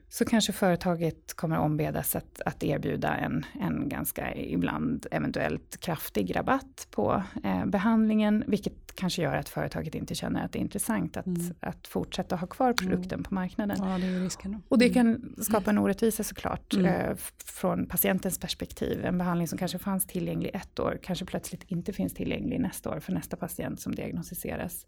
så kanske företaget kommer ombedas att, att erbjuda en, en ganska ibland eventuellt kraftig rabatt på eh, behandlingen, vilket kanske gör att företaget inte känner att det är intressant att, mm. att fortsätta ha kvar produkten mm. på marknaden. Ja, det är risken. Och det kan mm. skapa en orättvisa såklart mm. eh, från patientens perspektiv. En behandling som kanske fanns tillgänglig ett år kanske plötsligt inte finns tillgänglig nästa år för nästa patient som diagnostiseras.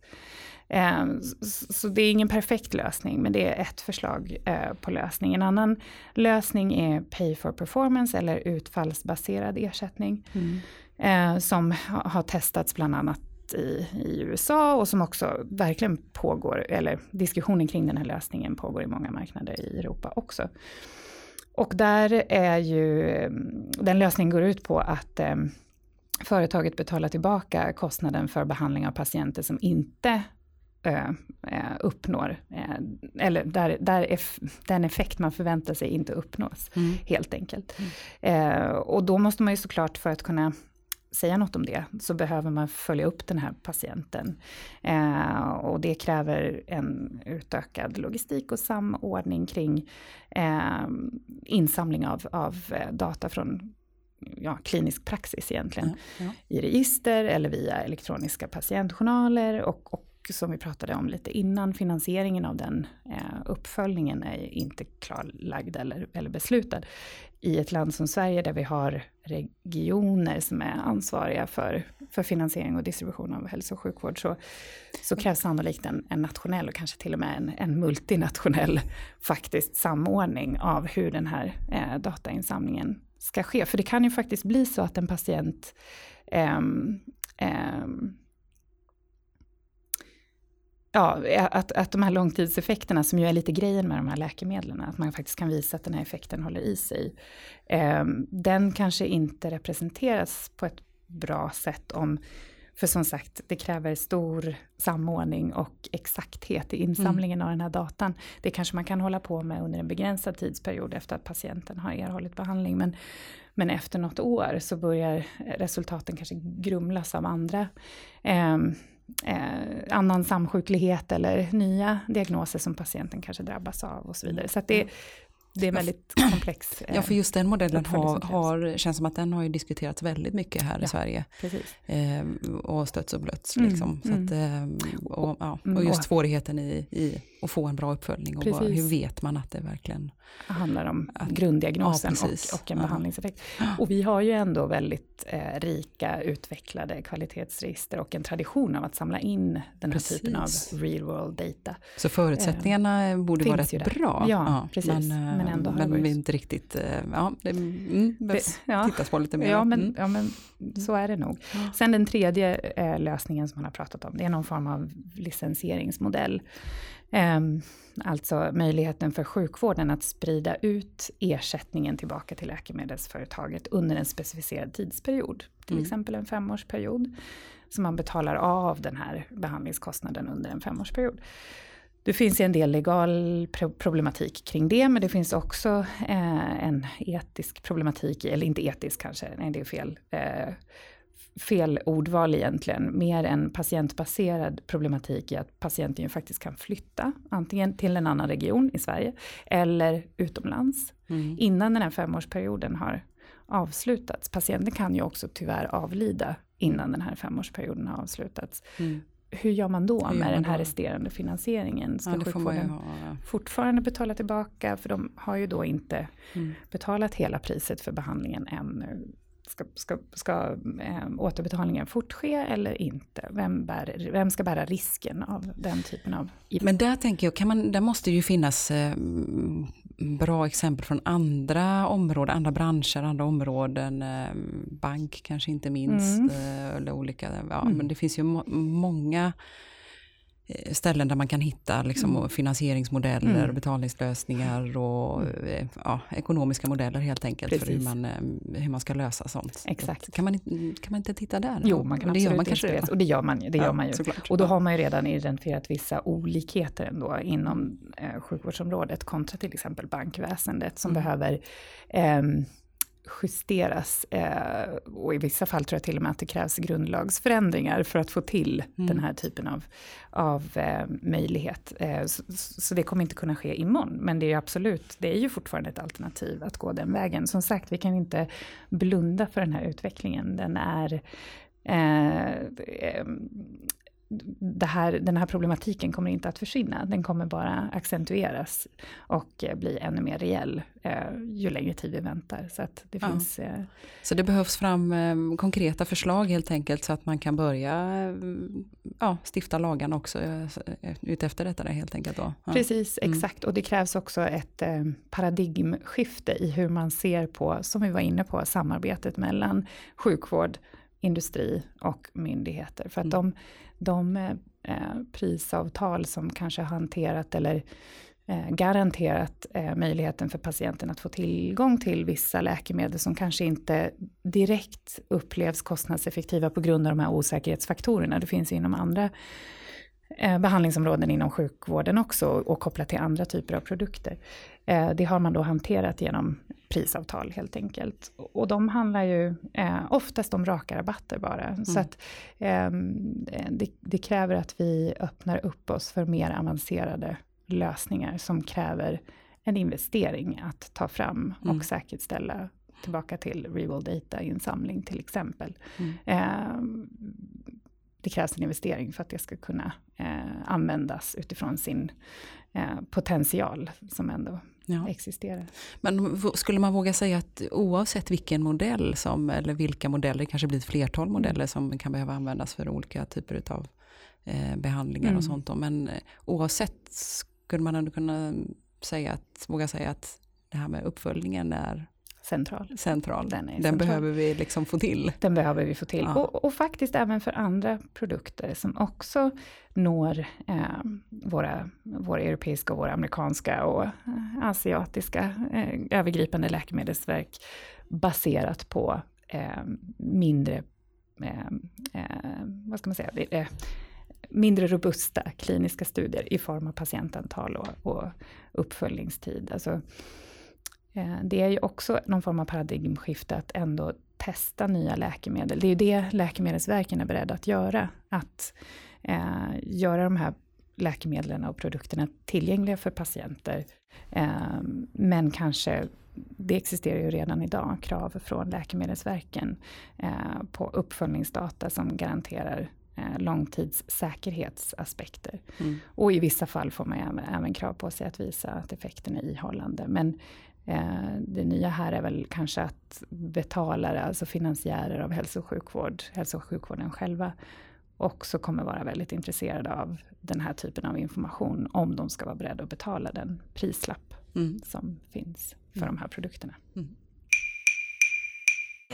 Eh, så, så det är ingen perfekt lösning men det är ett förslag eh, på lösning. En annan lösning är pay for performance eller utfallsbaserad ersättning. Mm. Eh, som har testats bland annat i, i USA och som också verkligen pågår, eller diskussionen kring den här lösningen pågår i många marknader i Europa också. Och där är ju, den lösningen går ut på att eh, företaget betalar tillbaka kostnaden för behandling av patienter som inte eh, eh uppnår, eh, eller där, där den effekt man förväntar sig inte uppnås, mm. helt enkelt. Mm. Eh, och då måste man ju såklart för att kunna säga något om det, så behöver man följa upp den här patienten. Eh, och det kräver en utökad logistik och samordning kring eh, insamling av, av eh, data från ja, klinisk praxis egentligen. Ja, ja. I register eller via elektroniska patientjournaler och, och som vi pratade om lite innan, finansieringen av den eh, uppföljningen är inte klarlagd eller, eller beslutad. I ett land som Sverige där vi har regioner som är ansvariga för, för finansiering och distribution av hälso och sjukvård så, så krävs sannolikt en, en nationell och kanske till och med en, en multinationell faktiskt samordning av hur den här eh, datainsamlingen ska ske. För det kan ju faktiskt bli så att en patient eh, eh, ja, att, att de här långtidseffekterna som ju är lite grejen med de här läkemedlen, att man faktiskt kan visa att den här effekten håller i sig, eh, den kanske inte representeras på ett bra sätt om för som sagt, det kräver stor samordning och exakthet i insamlingen mm. av den här datan. Det kanske man kan hålla på med under en begränsad tidsperiod efter att patienten har erhållit behandling. Men, men efter något år så börjar resultaten kanske grumlas av andra eh, eh, annan samsjuklighet eller nya diagnoser som patienten kanske drabbas av och så vidare. Så det, det är väldigt komplex. ja, för just den modellen har, har, känns som att den har ju diskuterats väldigt mycket här ja, i Sverige. Eh, och stötts och blötts. Mm, liksom. Mm. att, eh, och, ja, mm, och just svårigheten i, i att få en bra uppföljning. Och bara, hur vet man att det verkligen handlar om att, grunddiagnosen ja, och, och, en ja. behandlingseffekt. Och vi har ju ändå väldigt eh, rika, utvecklade kvalitetsregister och en tradition av att samla in den här precis. typen av real world data. Så förutsättningarna eh, borde vara rätt bra. Ja, ja, precis. Men, men men ändå har men det inte riktigt, eh, ja, det mm, behövs ja. tittas på lite mer. Ja, men, mm. ja, men så är det nog. Sen den tredje eh, lösningen som man har pratat om, det är någon form av licensieringsmodell. Eh, alltså möjligheten för sjukvården att sprida ut ersättningen tillbaka till läkemedelsföretaget under en specificerad tidsperiod. Till mm. exempel en femårsperiod. Så man betalar av den här behandlingskostnaden under en femårsperiod. Det finns en del legal problematik kring det, men det finns också eh, en etisk problematik, eller inte etisk kanske, nej det är fel, eh, fel ordval egentligen, mer en patientbaserad problematik i att patienten ju faktiskt kan flytta, antingen till en annan region i Sverige, eller utomlands, mm. innan den här femårsperioden har avslutats. Patienten kan ju också tyvärr avlida innan den här femårsperioden har avslutats. Mm hur gör man då med man den här då? resterande finansieringen? Ska ja, sjukvården fortfarande betala tillbaka? För de har ju då inte mm. betalat hela priset för behandlingen ännu. Ska, ska, ska äh, återbetalningen fortske eller inte? Vem, bär, vem ska bära risken av den typen av... Men där tänker jag, kan man, där måste ju finnas äh, bra exempel från andra områden, andra branscher, andra områden. Eh, bank kanske inte minst. Mm. Eh, eller olika, ja, mm. men det finns ju må många Eh, ställen där man kan hitta liksom, mm. finansieringsmodeller, mm. betalningslösningar och mm. Eh, ja, ekonomiska modeller helt enkelt Precis. för hur man, eh, hur man ska lösa sånt. Exakt. Kan man, kan man inte titta där? Jo, man kan och det gör man kanske det. Och det gör man, det gör man ju. Såklart. Och då har man ju redan identifierat vissa olikheter ändå inom eh, sjukvårdsområdet kontra till exempel bankväsendet som mm. behöver eh, justeras eh, och i vissa fall tror jag till och med att det krävs grundlagsförändringar för att få till mm. den här typen av, av eh, möjlighet. Eh, så, så, det kommer inte kunna ske imorgon, men det är absolut, det är ju fortfarande ett alternativ att gå den vägen. Som sagt, vi kan inte blunda för den här utvecklingen. Den är eh, eh, här, den här problematiken kommer inte att försvinna. Den kommer bara accentueras och eh, bli ännu mer reell eh, ju längre tid vi väntar. Så, att det, ja. finns, eh... så det behövs fram konkreta förslag helt enkelt så att man kan börja eh, ja, stifta lagarna också utefter detta helt enkelt. Då. Ja. Precis, mm. exakt. Och det krävs också ett paradigmskifte i hur man ser på, som vi var inne på, samarbetet mellan sjukvård, industri och myndigheter. För att mm. de, de eh, eh, prisavtal som kanske hanterat eller eh, garanterat eh, möjligheten för patienten att få tillgång till vissa läkemedel som kanske inte direkt upplevs kostnadseffektiva på grund av de här osäkerhetsfaktorerna. Det finns inom andra behandlingsområden inom sjukvården också och kopplat till andra typer av produkter. Eh, det har man då hanterat genom prisavtal helt enkelt. Och de handlar ju eh, oftast om raka rabatter bara. Mm. Så att eh, det, det, kräver att vi öppnar upp oss för mer avancerade lösningar som kräver en investering att ta fram och mm. säkerställa tillbaka till real data-insamling till exempel. Mm. Eh, det krävs en investering för att det ska kunna eh, användas utifrån sin eh, potential som ändå ja. existerar. Men skulle man våga säga att oavsett vilken modell som, eller vilka modeller, det kanske blir ett flertal mm. modeller som kan behöva användas för olika typer av eh, behandlingar mm. och sånt. Då. Men eh, oavsett skulle man ändå kunna säga att, våga säga att det här med uppföljningen är central. central. Den, Den central. behöver vi liksom få till. Den behöver vi få till. Ja. Och, och, faktiskt även för andra produkter som också når eh, våra, våra europeiska, och våra amerikanska och eh, asiatiska eh, övergripande läkemedelsverk baserat på eh, mindre, eh, eh, vad ska man säga, mindre robusta kliniska studier i form av patientantal och, och uppföljningstid. Alltså, det är ju också någon form av paradigmskifte att ändå testa nya läkemedel. Det är ju det Läkemedelsverken är beredda att göra. Att eh, göra de här läkemedlen och produkterna tillgängliga för patienter. Eh, men kanske, det existerar ju redan idag, krav från Läkemedelsverken eh, på uppföljningsdata som garanterar eh, långtidssäkerhetsaspekter. Mm. Och i vissa fall får man även, även krav på sig att visa att effekten är ihållande. Men Eh, det nya här är väl kanske att betalare, alltså finansiärer av hälso och sjukvård, hälso och sjukvården själva, också kommer vara väldigt intresserade av den här typen av information, om de ska vara beredda att betala den prislapp mm. som finns för mm. de här produkterna. Mm.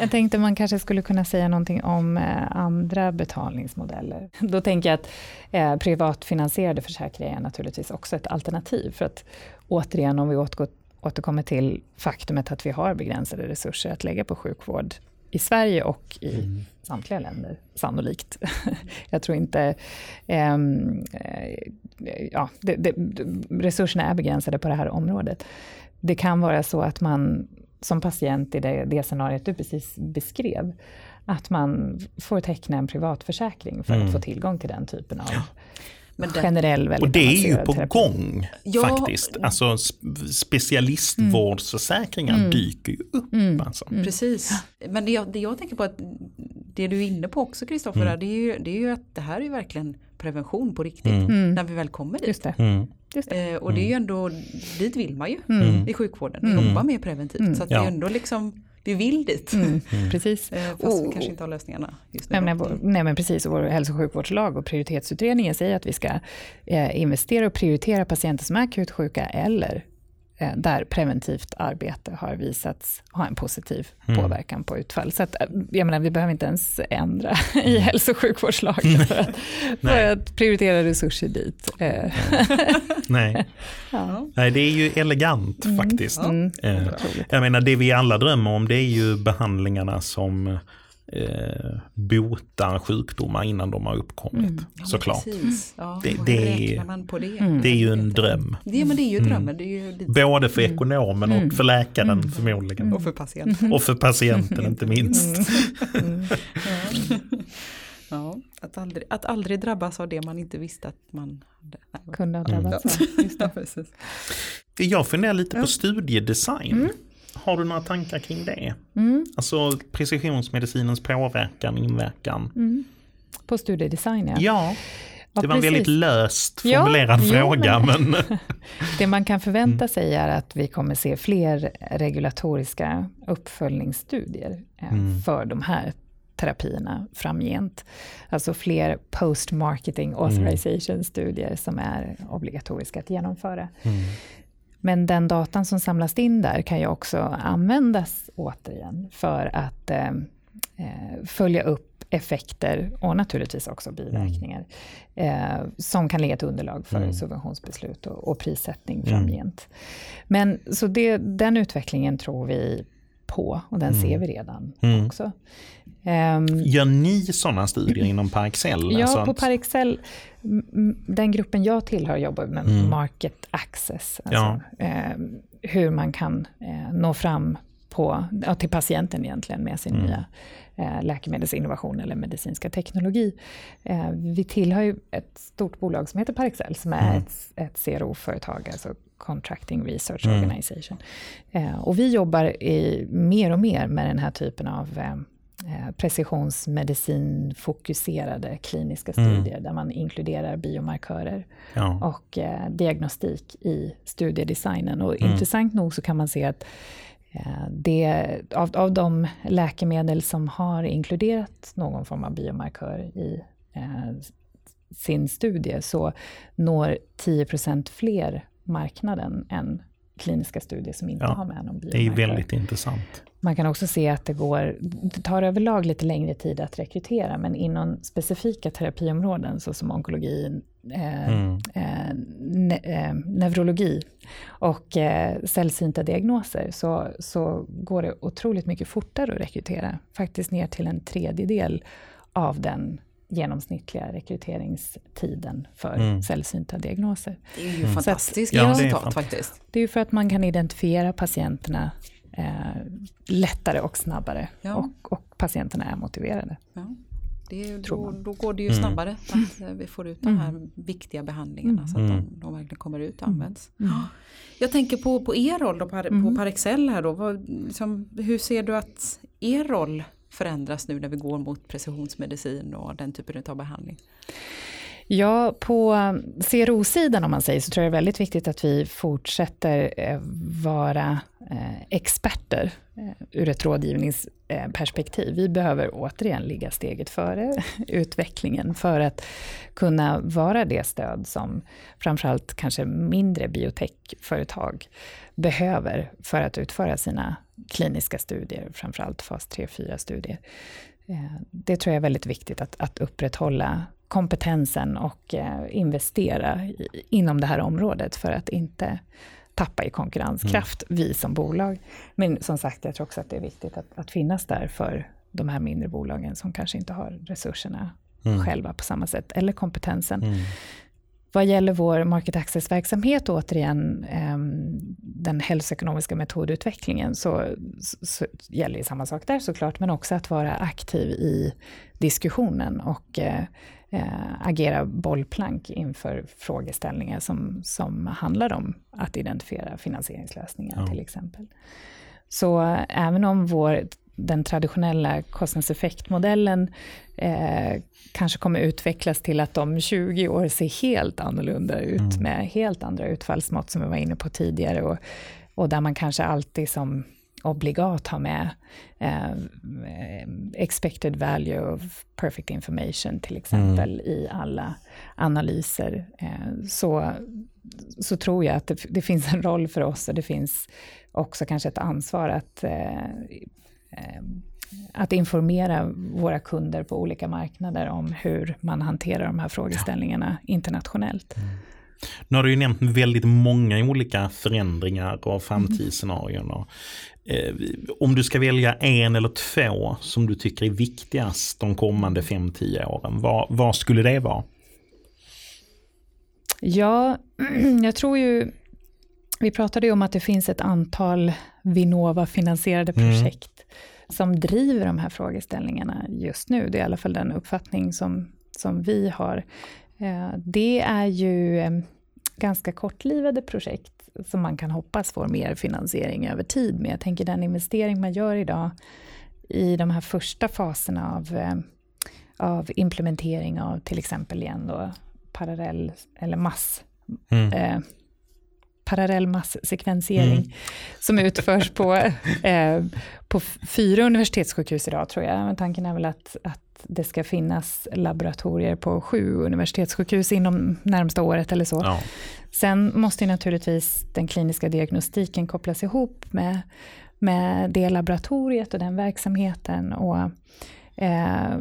Jag tänkte man kanske skulle kunna säga någonting om eh, andra betalningsmodeller. Då tänker jag att eh, privatfinansierade försäkringar är naturligtvis också ett alternativ. För att återigen, om vi återgår återkommer till faktumet att vi har begränsade resurser att lägga på sjukvård i Sverige och i mm. samtliga länder, sannolikt. Jag tror inte... Um, ja, det, det, resurserna är begränsade på det här området. Det kan vara så att man som patient i det, det scenariot du precis beskrev, att man får teckna en privatförsäkring för mm. att få tillgång till den typen av ja. Men det, generell Och det är ju på terapi. gång ja, faktiskt. Alltså specialistvårdsförsäkringar mm. dyker ju upp. Mm. Alltså. Mm. Precis. Men det jag, det jag tänker på, att det du är inne på också Kristoffer, mm. det, är ju, det är ju att det här är ju verkligen prevention på riktigt. Mm. mm. När vi väl kommer dit. Just det. Mm. Just det. Eh, och det är ju ändå, dit vill man ju i sjukvården, jobba mer preventivt. Så att ja. det är ändå liksom vi vill dit. Mm, mm. Precis. Eh, fast och, vi kanske inte har lösningarna just nu. Nej, men, nej men precis, och vår hälso och sjukvårdslag och prioritetsutredningen säger att vi ska eh, investera och prioritera patienter som är akut sjuka eller där preventivt arbete har visats ha en positiv mm. påverkan på utfall. Så att, eh, jag menar, vi behöver inte ens ändra i hälso och sjukvårdslagen för att, för att prioritera resurser dit. Nej. ja. Nej, det är ju elegant mm. faktiskt. Mm. Jag menar, det vi alla drömmer om det är ju behandlingarna som eh, botar sjukdomar innan de har uppkommit. Mm. Ja, såklart. Ja, det, det, är, det? Mm. det är ju en dröm. Det, men det är ju mm. drömmen. Det är ju lite... Både för mm. ekonomen och för läkaren mm. förmodligen. Och för patienten. Och för patienten inte minst. Ja, att, aldrig, att aldrig drabbas av det man inte visste att man hade. kunde ha drabbats av. Jag funderar lite på studiedesign. Har du några tankar kring det? Mm. Alltså precisionsmedicinens påverkan, inverkan. Mm. På studiedesign ja. Ja, det var en väldigt löst formulerad ja, fråga. men... det man kan förvänta mm. sig är att vi kommer se fler regulatoriska uppföljningsstudier eh, mm. för de här terapierna framgent. Alltså fler post-marketing mm. authorization-studier som är obligatoriska att genomföra. Mm. Men den datan som samlas in där kan ju också användas återigen för att eh, eh, följa upp effekter och naturligtvis också biverkningar mm. eh, som kan ligga ett underlag för mm. subventionsbeslut och, och prissättning mm. framgent. Men så det, den utvecklingen tror vi på och den mm. ser vi redan mm. också. Um, Gör ni sådana studier inom Parexel? Ja, alltså på Parexel, den gruppen jag tillhör jobbar med mm. market access. Alltså, ja. eh, hur man kan eh, nå fram på, ja, till patienten egentligen med sin mm. nya eh, läkemedelsinnovation eller medicinska teknologi. Eh, vi tillhör ju ett stort bolag som heter Parexel som är mm. ett, ett CRO-företag, alltså Contracting Research mm. Organization. Eh, och vi jobbar i, mer och mer med den här typen av eh, precisionsmedicinfokuserade kliniska mm. studier mm. där man inkluderar biomarkörer ja. och eh, diagnostik i studiedesignen. Och mm. intressant nog så kan man se att eh, det, av, av de läkemedel som har inkluderat någon form av biomarkör i eh, sin studie så når 10% fler marknaden än kliniska studier som inte ja, har med någon biomarkör. Det är väldigt intressant. Man kan också se att det går, det tar överlag lite längre tid att rekrytera, men inom specifika terapiområden såsom onkologi, eh, mm. eh, ne, eh, neurologi och eh, sällsynta diagnoser, så, så går det otroligt mycket fortare att rekrytera. Faktiskt ner till en tredjedel av den genomsnittliga rekryteringstiden för mm. sällsynta diagnoser. Det är ju mm. resultat ja, faktiskt. Det är ju för att man kan identifiera patienterna eh, lättare och snabbare ja. och, och, patienterna är motiverade. Ja. Det är, då, då, går det ju mm. snabbare mm. att eh, vi får ut de här mm. viktiga behandlingarna så att de, mm. de, verkligen kommer ut och används. Jag tänker på, på er roll då, på, på Parexel här då. Vad, liksom, hur ser du att er roll förändras nu när vi går mot precisionsmedicin och den typen av behandling? Ja, på CRO-sidan om man säger så tror jag det är väldigt viktigt att vi fortsätter eh, vara eh, experter eh, ur ett rådgivningsperspektiv. Vi behöver återigen ligga steget före utvecklingen för att kunna vara det stöd som framförallt kanske mindre biotechföretag behöver för att utföra sina kliniska studier, framförallt fas 3-4-studier. Det tror jag är väldigt viktigt att, att upprätthålla kompetensen och eh, investera i, inom det här området för att inte tappa i konkurrenskraft, mm. vi som bolag. Men som sagt, jag tror också att det är viktigt att, att finnas där för de här mindre bolagen som kanske inte har resurserna mm. själva på samma sätt, eller kompetensen. Mm. Vad gäller vår market access-verksamhet, återigen eh, den hälsoekonomiska metodutvecklingen, så, så, så gäller ju samma sak där såklart, men också att vara aktiv i diskussionen och eh, eh, agera bollplank inför frågeställningar som, som handlar om att identifiera finansieringslösningar ja. till exempel. Så äh, även om vår, den traditionella kostnadseffektmodellen eh, kanske kommer utvecklas till att om 20 år ser helt annorlunda ut mm. med helt andra utfallsmått som vi var inne på tidigare och, och där man kanske alltid som obligat ha med eh, expected value of perfect information till exempel mm. i alla analyser. Eh, så så tror jag att det, det, finns en roll för oss och det finns också kanske ett ansvar att, eh, eh, att informera våra kunder på olika marknader om hur man hanterar de här frågeställningarna internationellt. Mm. Nu har du ju nämnt väldigt många olika förändringar och framtidsscenarion. Och, eh, om du ska välja en eller två som du tycker är viktigast de kommande 5-10 åren, vad, vad skulle det vara? Ja, jag tror ju... Vi pratade ju om att det finns ett antal Vinnova-finansierade mm. projekt mm. som driver de här frågeställningarna just nu. Det är i alla fall den uppfattning som, som vi har. Eh, det är ju eh, ganska kortlivade projekt som man kan hoppas får mer finansiering över tid. Men jag tänker den investering man gör idag i de här första faserna av, eh, av implementering av till exempel igen då parallell eller mass mm. eh, parallell massekvensering mm. som utförs på, eh, på fyra universitetssjukhus idag tror jag. Men tanken är väl att, att det ska finnas laboratorier på sju universitetssjukhus inom närmsta året eller så. Ja. Sen måste naturligtvis den kliniska diagnostiken kopplas ihop med, med det laboratoriet och den verksamheten. Och, eh,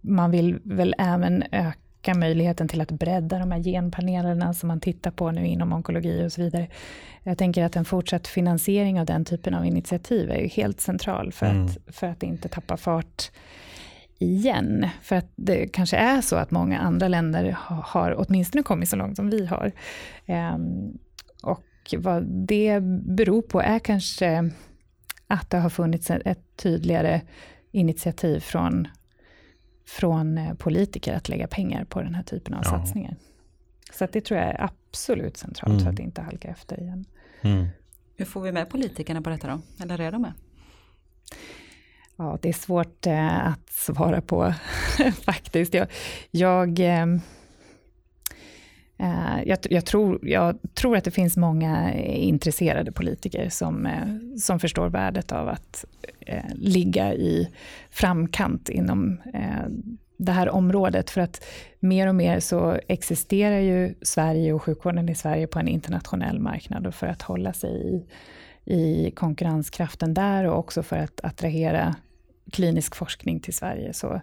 man vill väl även öka öka möjligheten till att bredda de här genpanelerna som man tittar på nu inom onkologi och så vidare. Jag tänker att en fortsatt finansiering av den typen av initiativ är ju helt central för, mm. att, för att inte tappa fart igen. För att det kanske är så att många andra länder har, har åtminstone kommit så långt som vi har. Um, och vad det beror på är kanske att det har funnits ett tydligare initiativ från från eh, politiker att lägga pengar på den här typen av ja. satsningar. Så det tror jag är absolut centralt mm. för att inte halka efter igen. Mm. Hur får vi med politikerna på detta då? Eller är de med? Ja, det är svårt eh, att svara på faktiskt. Jag, jag ehm, eh, jag, jag, tror, jag, tror, att det finns många eh, intresserade politiker som, eh, som förstår värdet av att eh, ligga i framkant inom eh, det här området. För att mer och mer så existerar ju Sverige och sjukvården i Sverige på en internationell marknad. Och för att hålla sig i, i konkurrenskraften där och också för att attrahera klinisk forskning till Sverige så,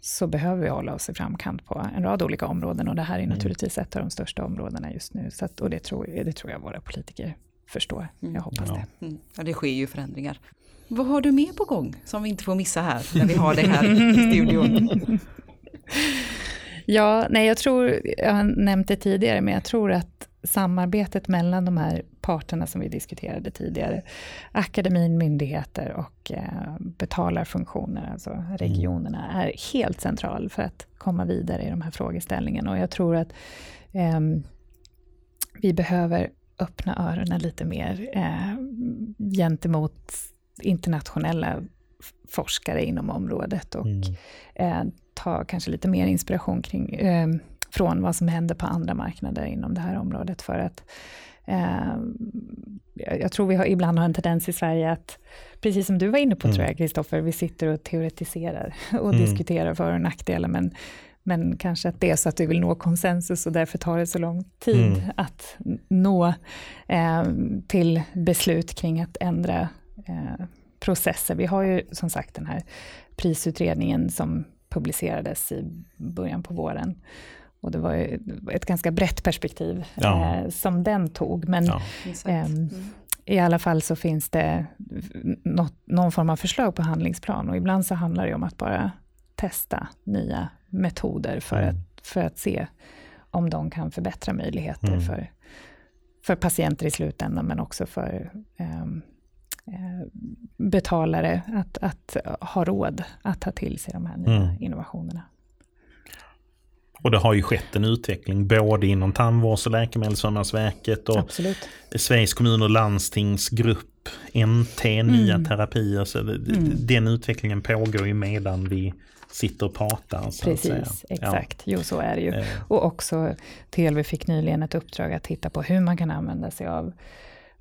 så behöver vi hålla oss i framkant på en rad olika områden och det här är mm. naturligtvis ett av de största områdena just nu. Så att, och det tror, det tror jag våra politiker förstår. Mm. Jag hoppas ja. det. Mm. Ja, det sker ju förändringar. Vad har du mer på gång som vi inte får missa här när vi har det här i studion? ja, nej jag tror, jag har nämnt det tidigare, men jag tror att samarbetet mellan de här parterna som vi diskuterade tidigare, akademin, myndigheter och eh, betalarfunktioner, alltså regionerna, är helt central för att komma vidare i de här frågeställningarna. Och jag tror att eh, vi behöver öppna öronen lite mer eh, gentemot internationella forskare inom området och mm. eh, ta kanske lite mer inspiration kring eh, från vad som händer på andra marknader inom det här området. För att eh, jag tror vi har, ibland har en tendens i Sverige att, precis som du var inne på mm. tror jag, Kristoffer, vi sitter och teoretiserar och mm. diskuterar för och nackdelar, men, men kanske att det är så att vi vill nå konsensus och därför tar det så lång tid mm. att nå eh, till beslut kring att ändra eh, processer. Vi har ju som sagt den här prisutredningen som publicerades i början på våren. Och det var ett ganska brett perspektiv ja. eh, som den tog. Men ja. eh, i alla fall så finns det något, någon form av förslag på handlingsplan. Och ibland så handlar det om att bara testa nya metoder för, mm. att, för att se om de kan förbättra möjligheter mm. för, för patienter i slutändan, men också för ehm, eh, betalare att, att ha råd att ta till sig de här nya mm. innovationerna. Och det har ju skett en utveckling både inom Tandvårds och Läkemedelsförmånsverket och Absolut. Sveriges kommun och landstingsgrupp, NT, nya mm. terapier. Så det, mm. Den utvecklingen pågår ju medan vi sitter och pratar. Precis, exakt. Ja. Jo, så är det ju. Eh. Och också TLV fick nyligen ett uppdrag att titta på hur man kan använda sig av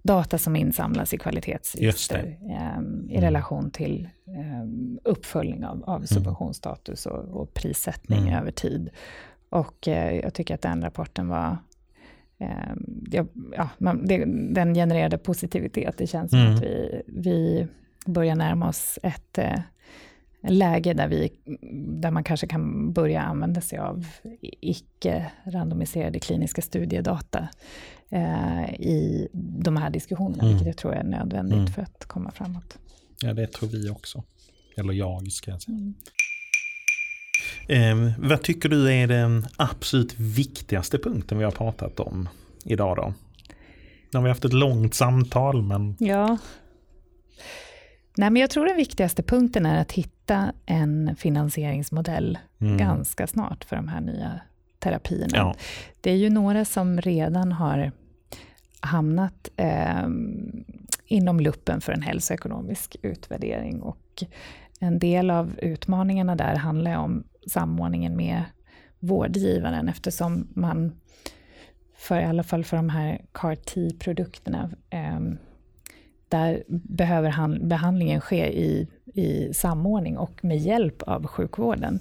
data som insamlas i kvalitetsregister eh, i mm. relation till eh, uppföljning av, av mm. subventionsstatus och, och prissättning mm. över tid. Och eh, jag tycker att den rapporten var eh, ja, man, det, den genererade positivitet. Det känns som mm. att vi, vi börjar närma oss ett eh, läge där, vi, där man kanske kan börja använda sig av icke-randomiserade kliniska studiedata eh, i de här diskussionerna, mm. vilket jag tror är nödvändigt mm. för att komma framåt. Ja, det tror vi också. Eller jag, ska jag säga. Mm. Eh, vad tycker du är den absolut viktigaste punkten vi har pratat om idag då? Nu har vi haft ett långt samtal men... Ja. Nej, men jag tror den viktigaste punkten är att hitta en finansieringsmodell mm. ganska snart för de här nya terapierna. Ja. Det är ju några som redan har hamnat eh, inom luppen för en hälsoekonomisk utvärdering och en del av utmaningarna där handlar om samordningen med vårdgivaren eftersom man, för i alla fall för de här CAR-T-produkterna, eh, där behöver han, behandlingen ske i, i samordning och med hjälp av sjukvården,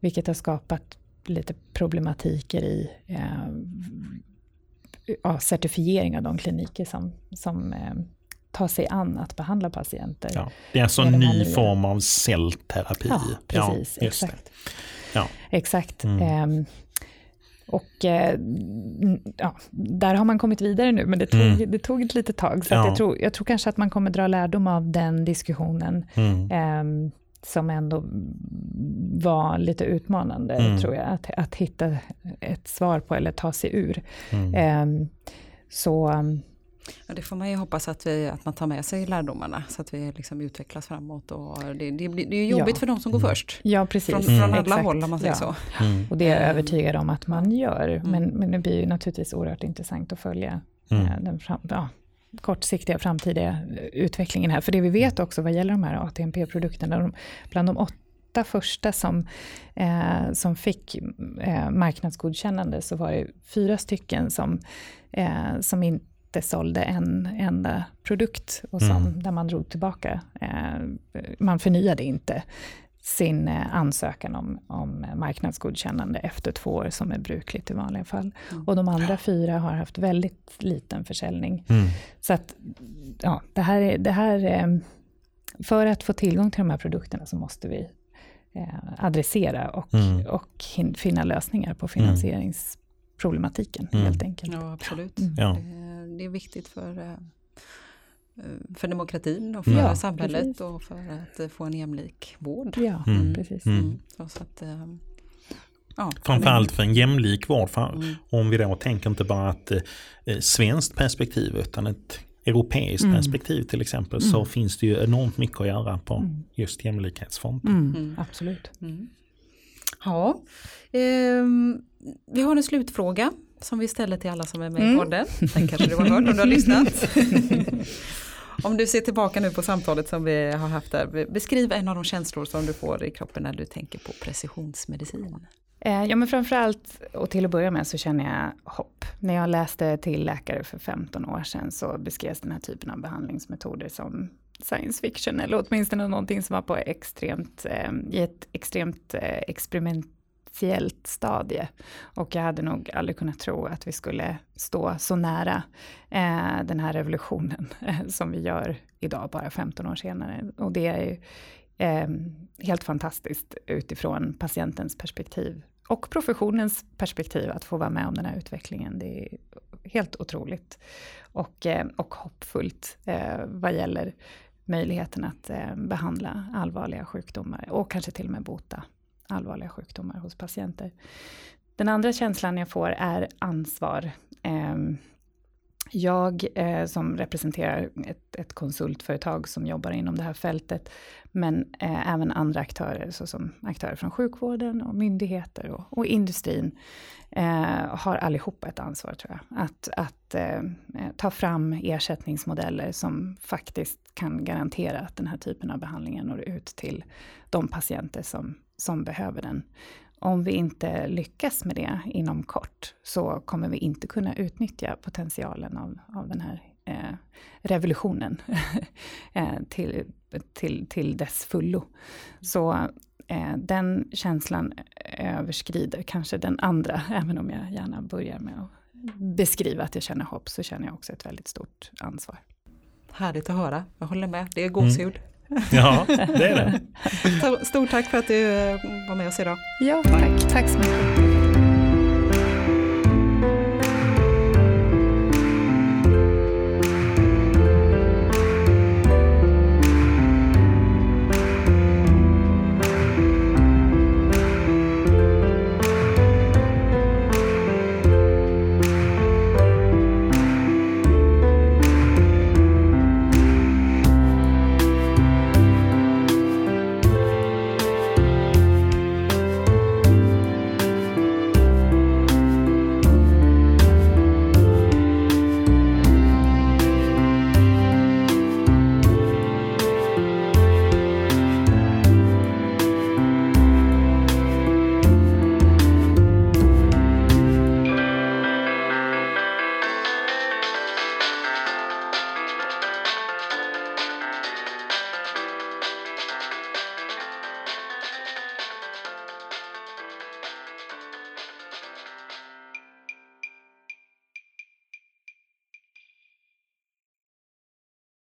vilket har skapat lite problematiker i eh, ja, certifiering av de kliniker som, som eh, tar sig an att behandla patienter. Ja, det är alltså en ny nya... form av cellterapi. Ja, precis. Ja, exakt. Ja. Exakt. Mm. Um, och eh, ja, där har man kommit vidare nu, men det tog, mm. det tog ett litet tag. Så ja. jag, tror, jag tror kanske att man kommer dra lärdom av den diskussionen. Mm. Eh, som ändå var lite utmanande, mm. tror jag, att, att hitta ett svar på eller ta sig ur. Eh, så Ja, det får man ju hoppas att, vi, att man tar med sig lärdomarna så att vi liksom utvecklas framåt. Och det, det, det är jobbigt ja. för de som går mm. först. Ja, precis. Från, från mm. alla håll om man säger ja. så. Mm. Och det är jag övertygad om att man gör. Mm. Men, men det blir ju naturligtvis oerhört intressant att följa mm. eh, den fram, ja, kortsiktiga framtida utvecklingen här. För det vi vet också vad gäller de här ATMP-produkterna, bland de åtta första som, eh, som fick eh, marknadsgodkännande så var det fyra stycken som, eh, som inte inte sålde en enda produkt och som, mm. där man drog tillbaka. Eh, man förnyade inte sin eh, ansökan om, om marknadsgodkännande efter två år som är brukligt i vanliga fall. Mm. Och de andra fyra har haft väldigt liten försäljning. Mm. Så att, ja, det här, det här, eh, för att få tillgång till de här produkterna så måste vi adressera och, mm. och finna lösningar på finansieringsproblematiken mm. helt enkelt. Ja, absolut. Mm. Ja det är viktigt för, eh, för demokratin och för ja, samhället precis. och för att få en jämlik vård. Ja, mm. precis. Mm. Så att, eh, ja, Framförallt för en jämlik vård. För mm. Om vi då tänker inte bara ett eh, svenskt perspektiv utan ett europeiskt mm. perspektiv till exempel så mm. finns det ju enormt mycket att göra på mm. just jämlikhetsfronten. Absolut. Ja, eh, vi har en slutfråga som vi ställer till alla som är med mm. i podden. Den kanske du har hört om du har lyssnat. om du ser tillbaka nu på samtalet som vi har haft där, beskriv en av de känslor som du får i kroppen när du tänker på precisionsmedicin. Eh, ja men framförallt, och till att börja med så känner jag hopp. När jag läste till läkare för 15 år sedan så beskrevs den här typen av behandlingsmetoder som science fiction eller åtminstone någonting som var på extremt, eh, i ett extremt eh, experiment initiellt stadie. Och jag hade nog aldrig kunnat tro att vi skulle stå så nära eh, den här revolutionen eh, som vi gör idag, bara 15 år senare. Och det är ju eh, helt fantastiskt utifrån patientens perspektiv och professionens perspektiv att få vara med om den här utvecklingen. Det är helt otroligt och, eh, och hoppfullt eh, vad gäller möjligheten att eh, behandla allvarliga sjukdomar och kanske till och med bota allvarliga sjukdomar hos patienter. Den andra känslan jag får är ansvar. Ehm, jag eh, som representerar ett, ett, konsultföretag som jobbar inom det här fältet, men eh, även andra aktörer, såsom aktörer från sjukvården och myndigheter och, och industrin, eh, har allihopa ett ansvar tror jag. Att, att ta fram ersättningsmodeller som faktiskt kan garantera att den här typen av behandlingar når ut till de patienter som, som behöver den. Om vi inte lyckas med det inom kort så kommer vi inte kunna utnyttja potentialen av, av den här eh, revolutionen eh, till, till, till dess fullo. Så eh, den känslan överskrider kanske den andra, även om jag gärna börjar med att beskriva att jag känner hopp så känner jag också ett väldigt stort ansvar. Härligt att höra, jag håller med, det är gåshud. Mm. Ja, det är det. Stort tack för att du eh, var med oss idag. Ja, tack. Tack så mycket.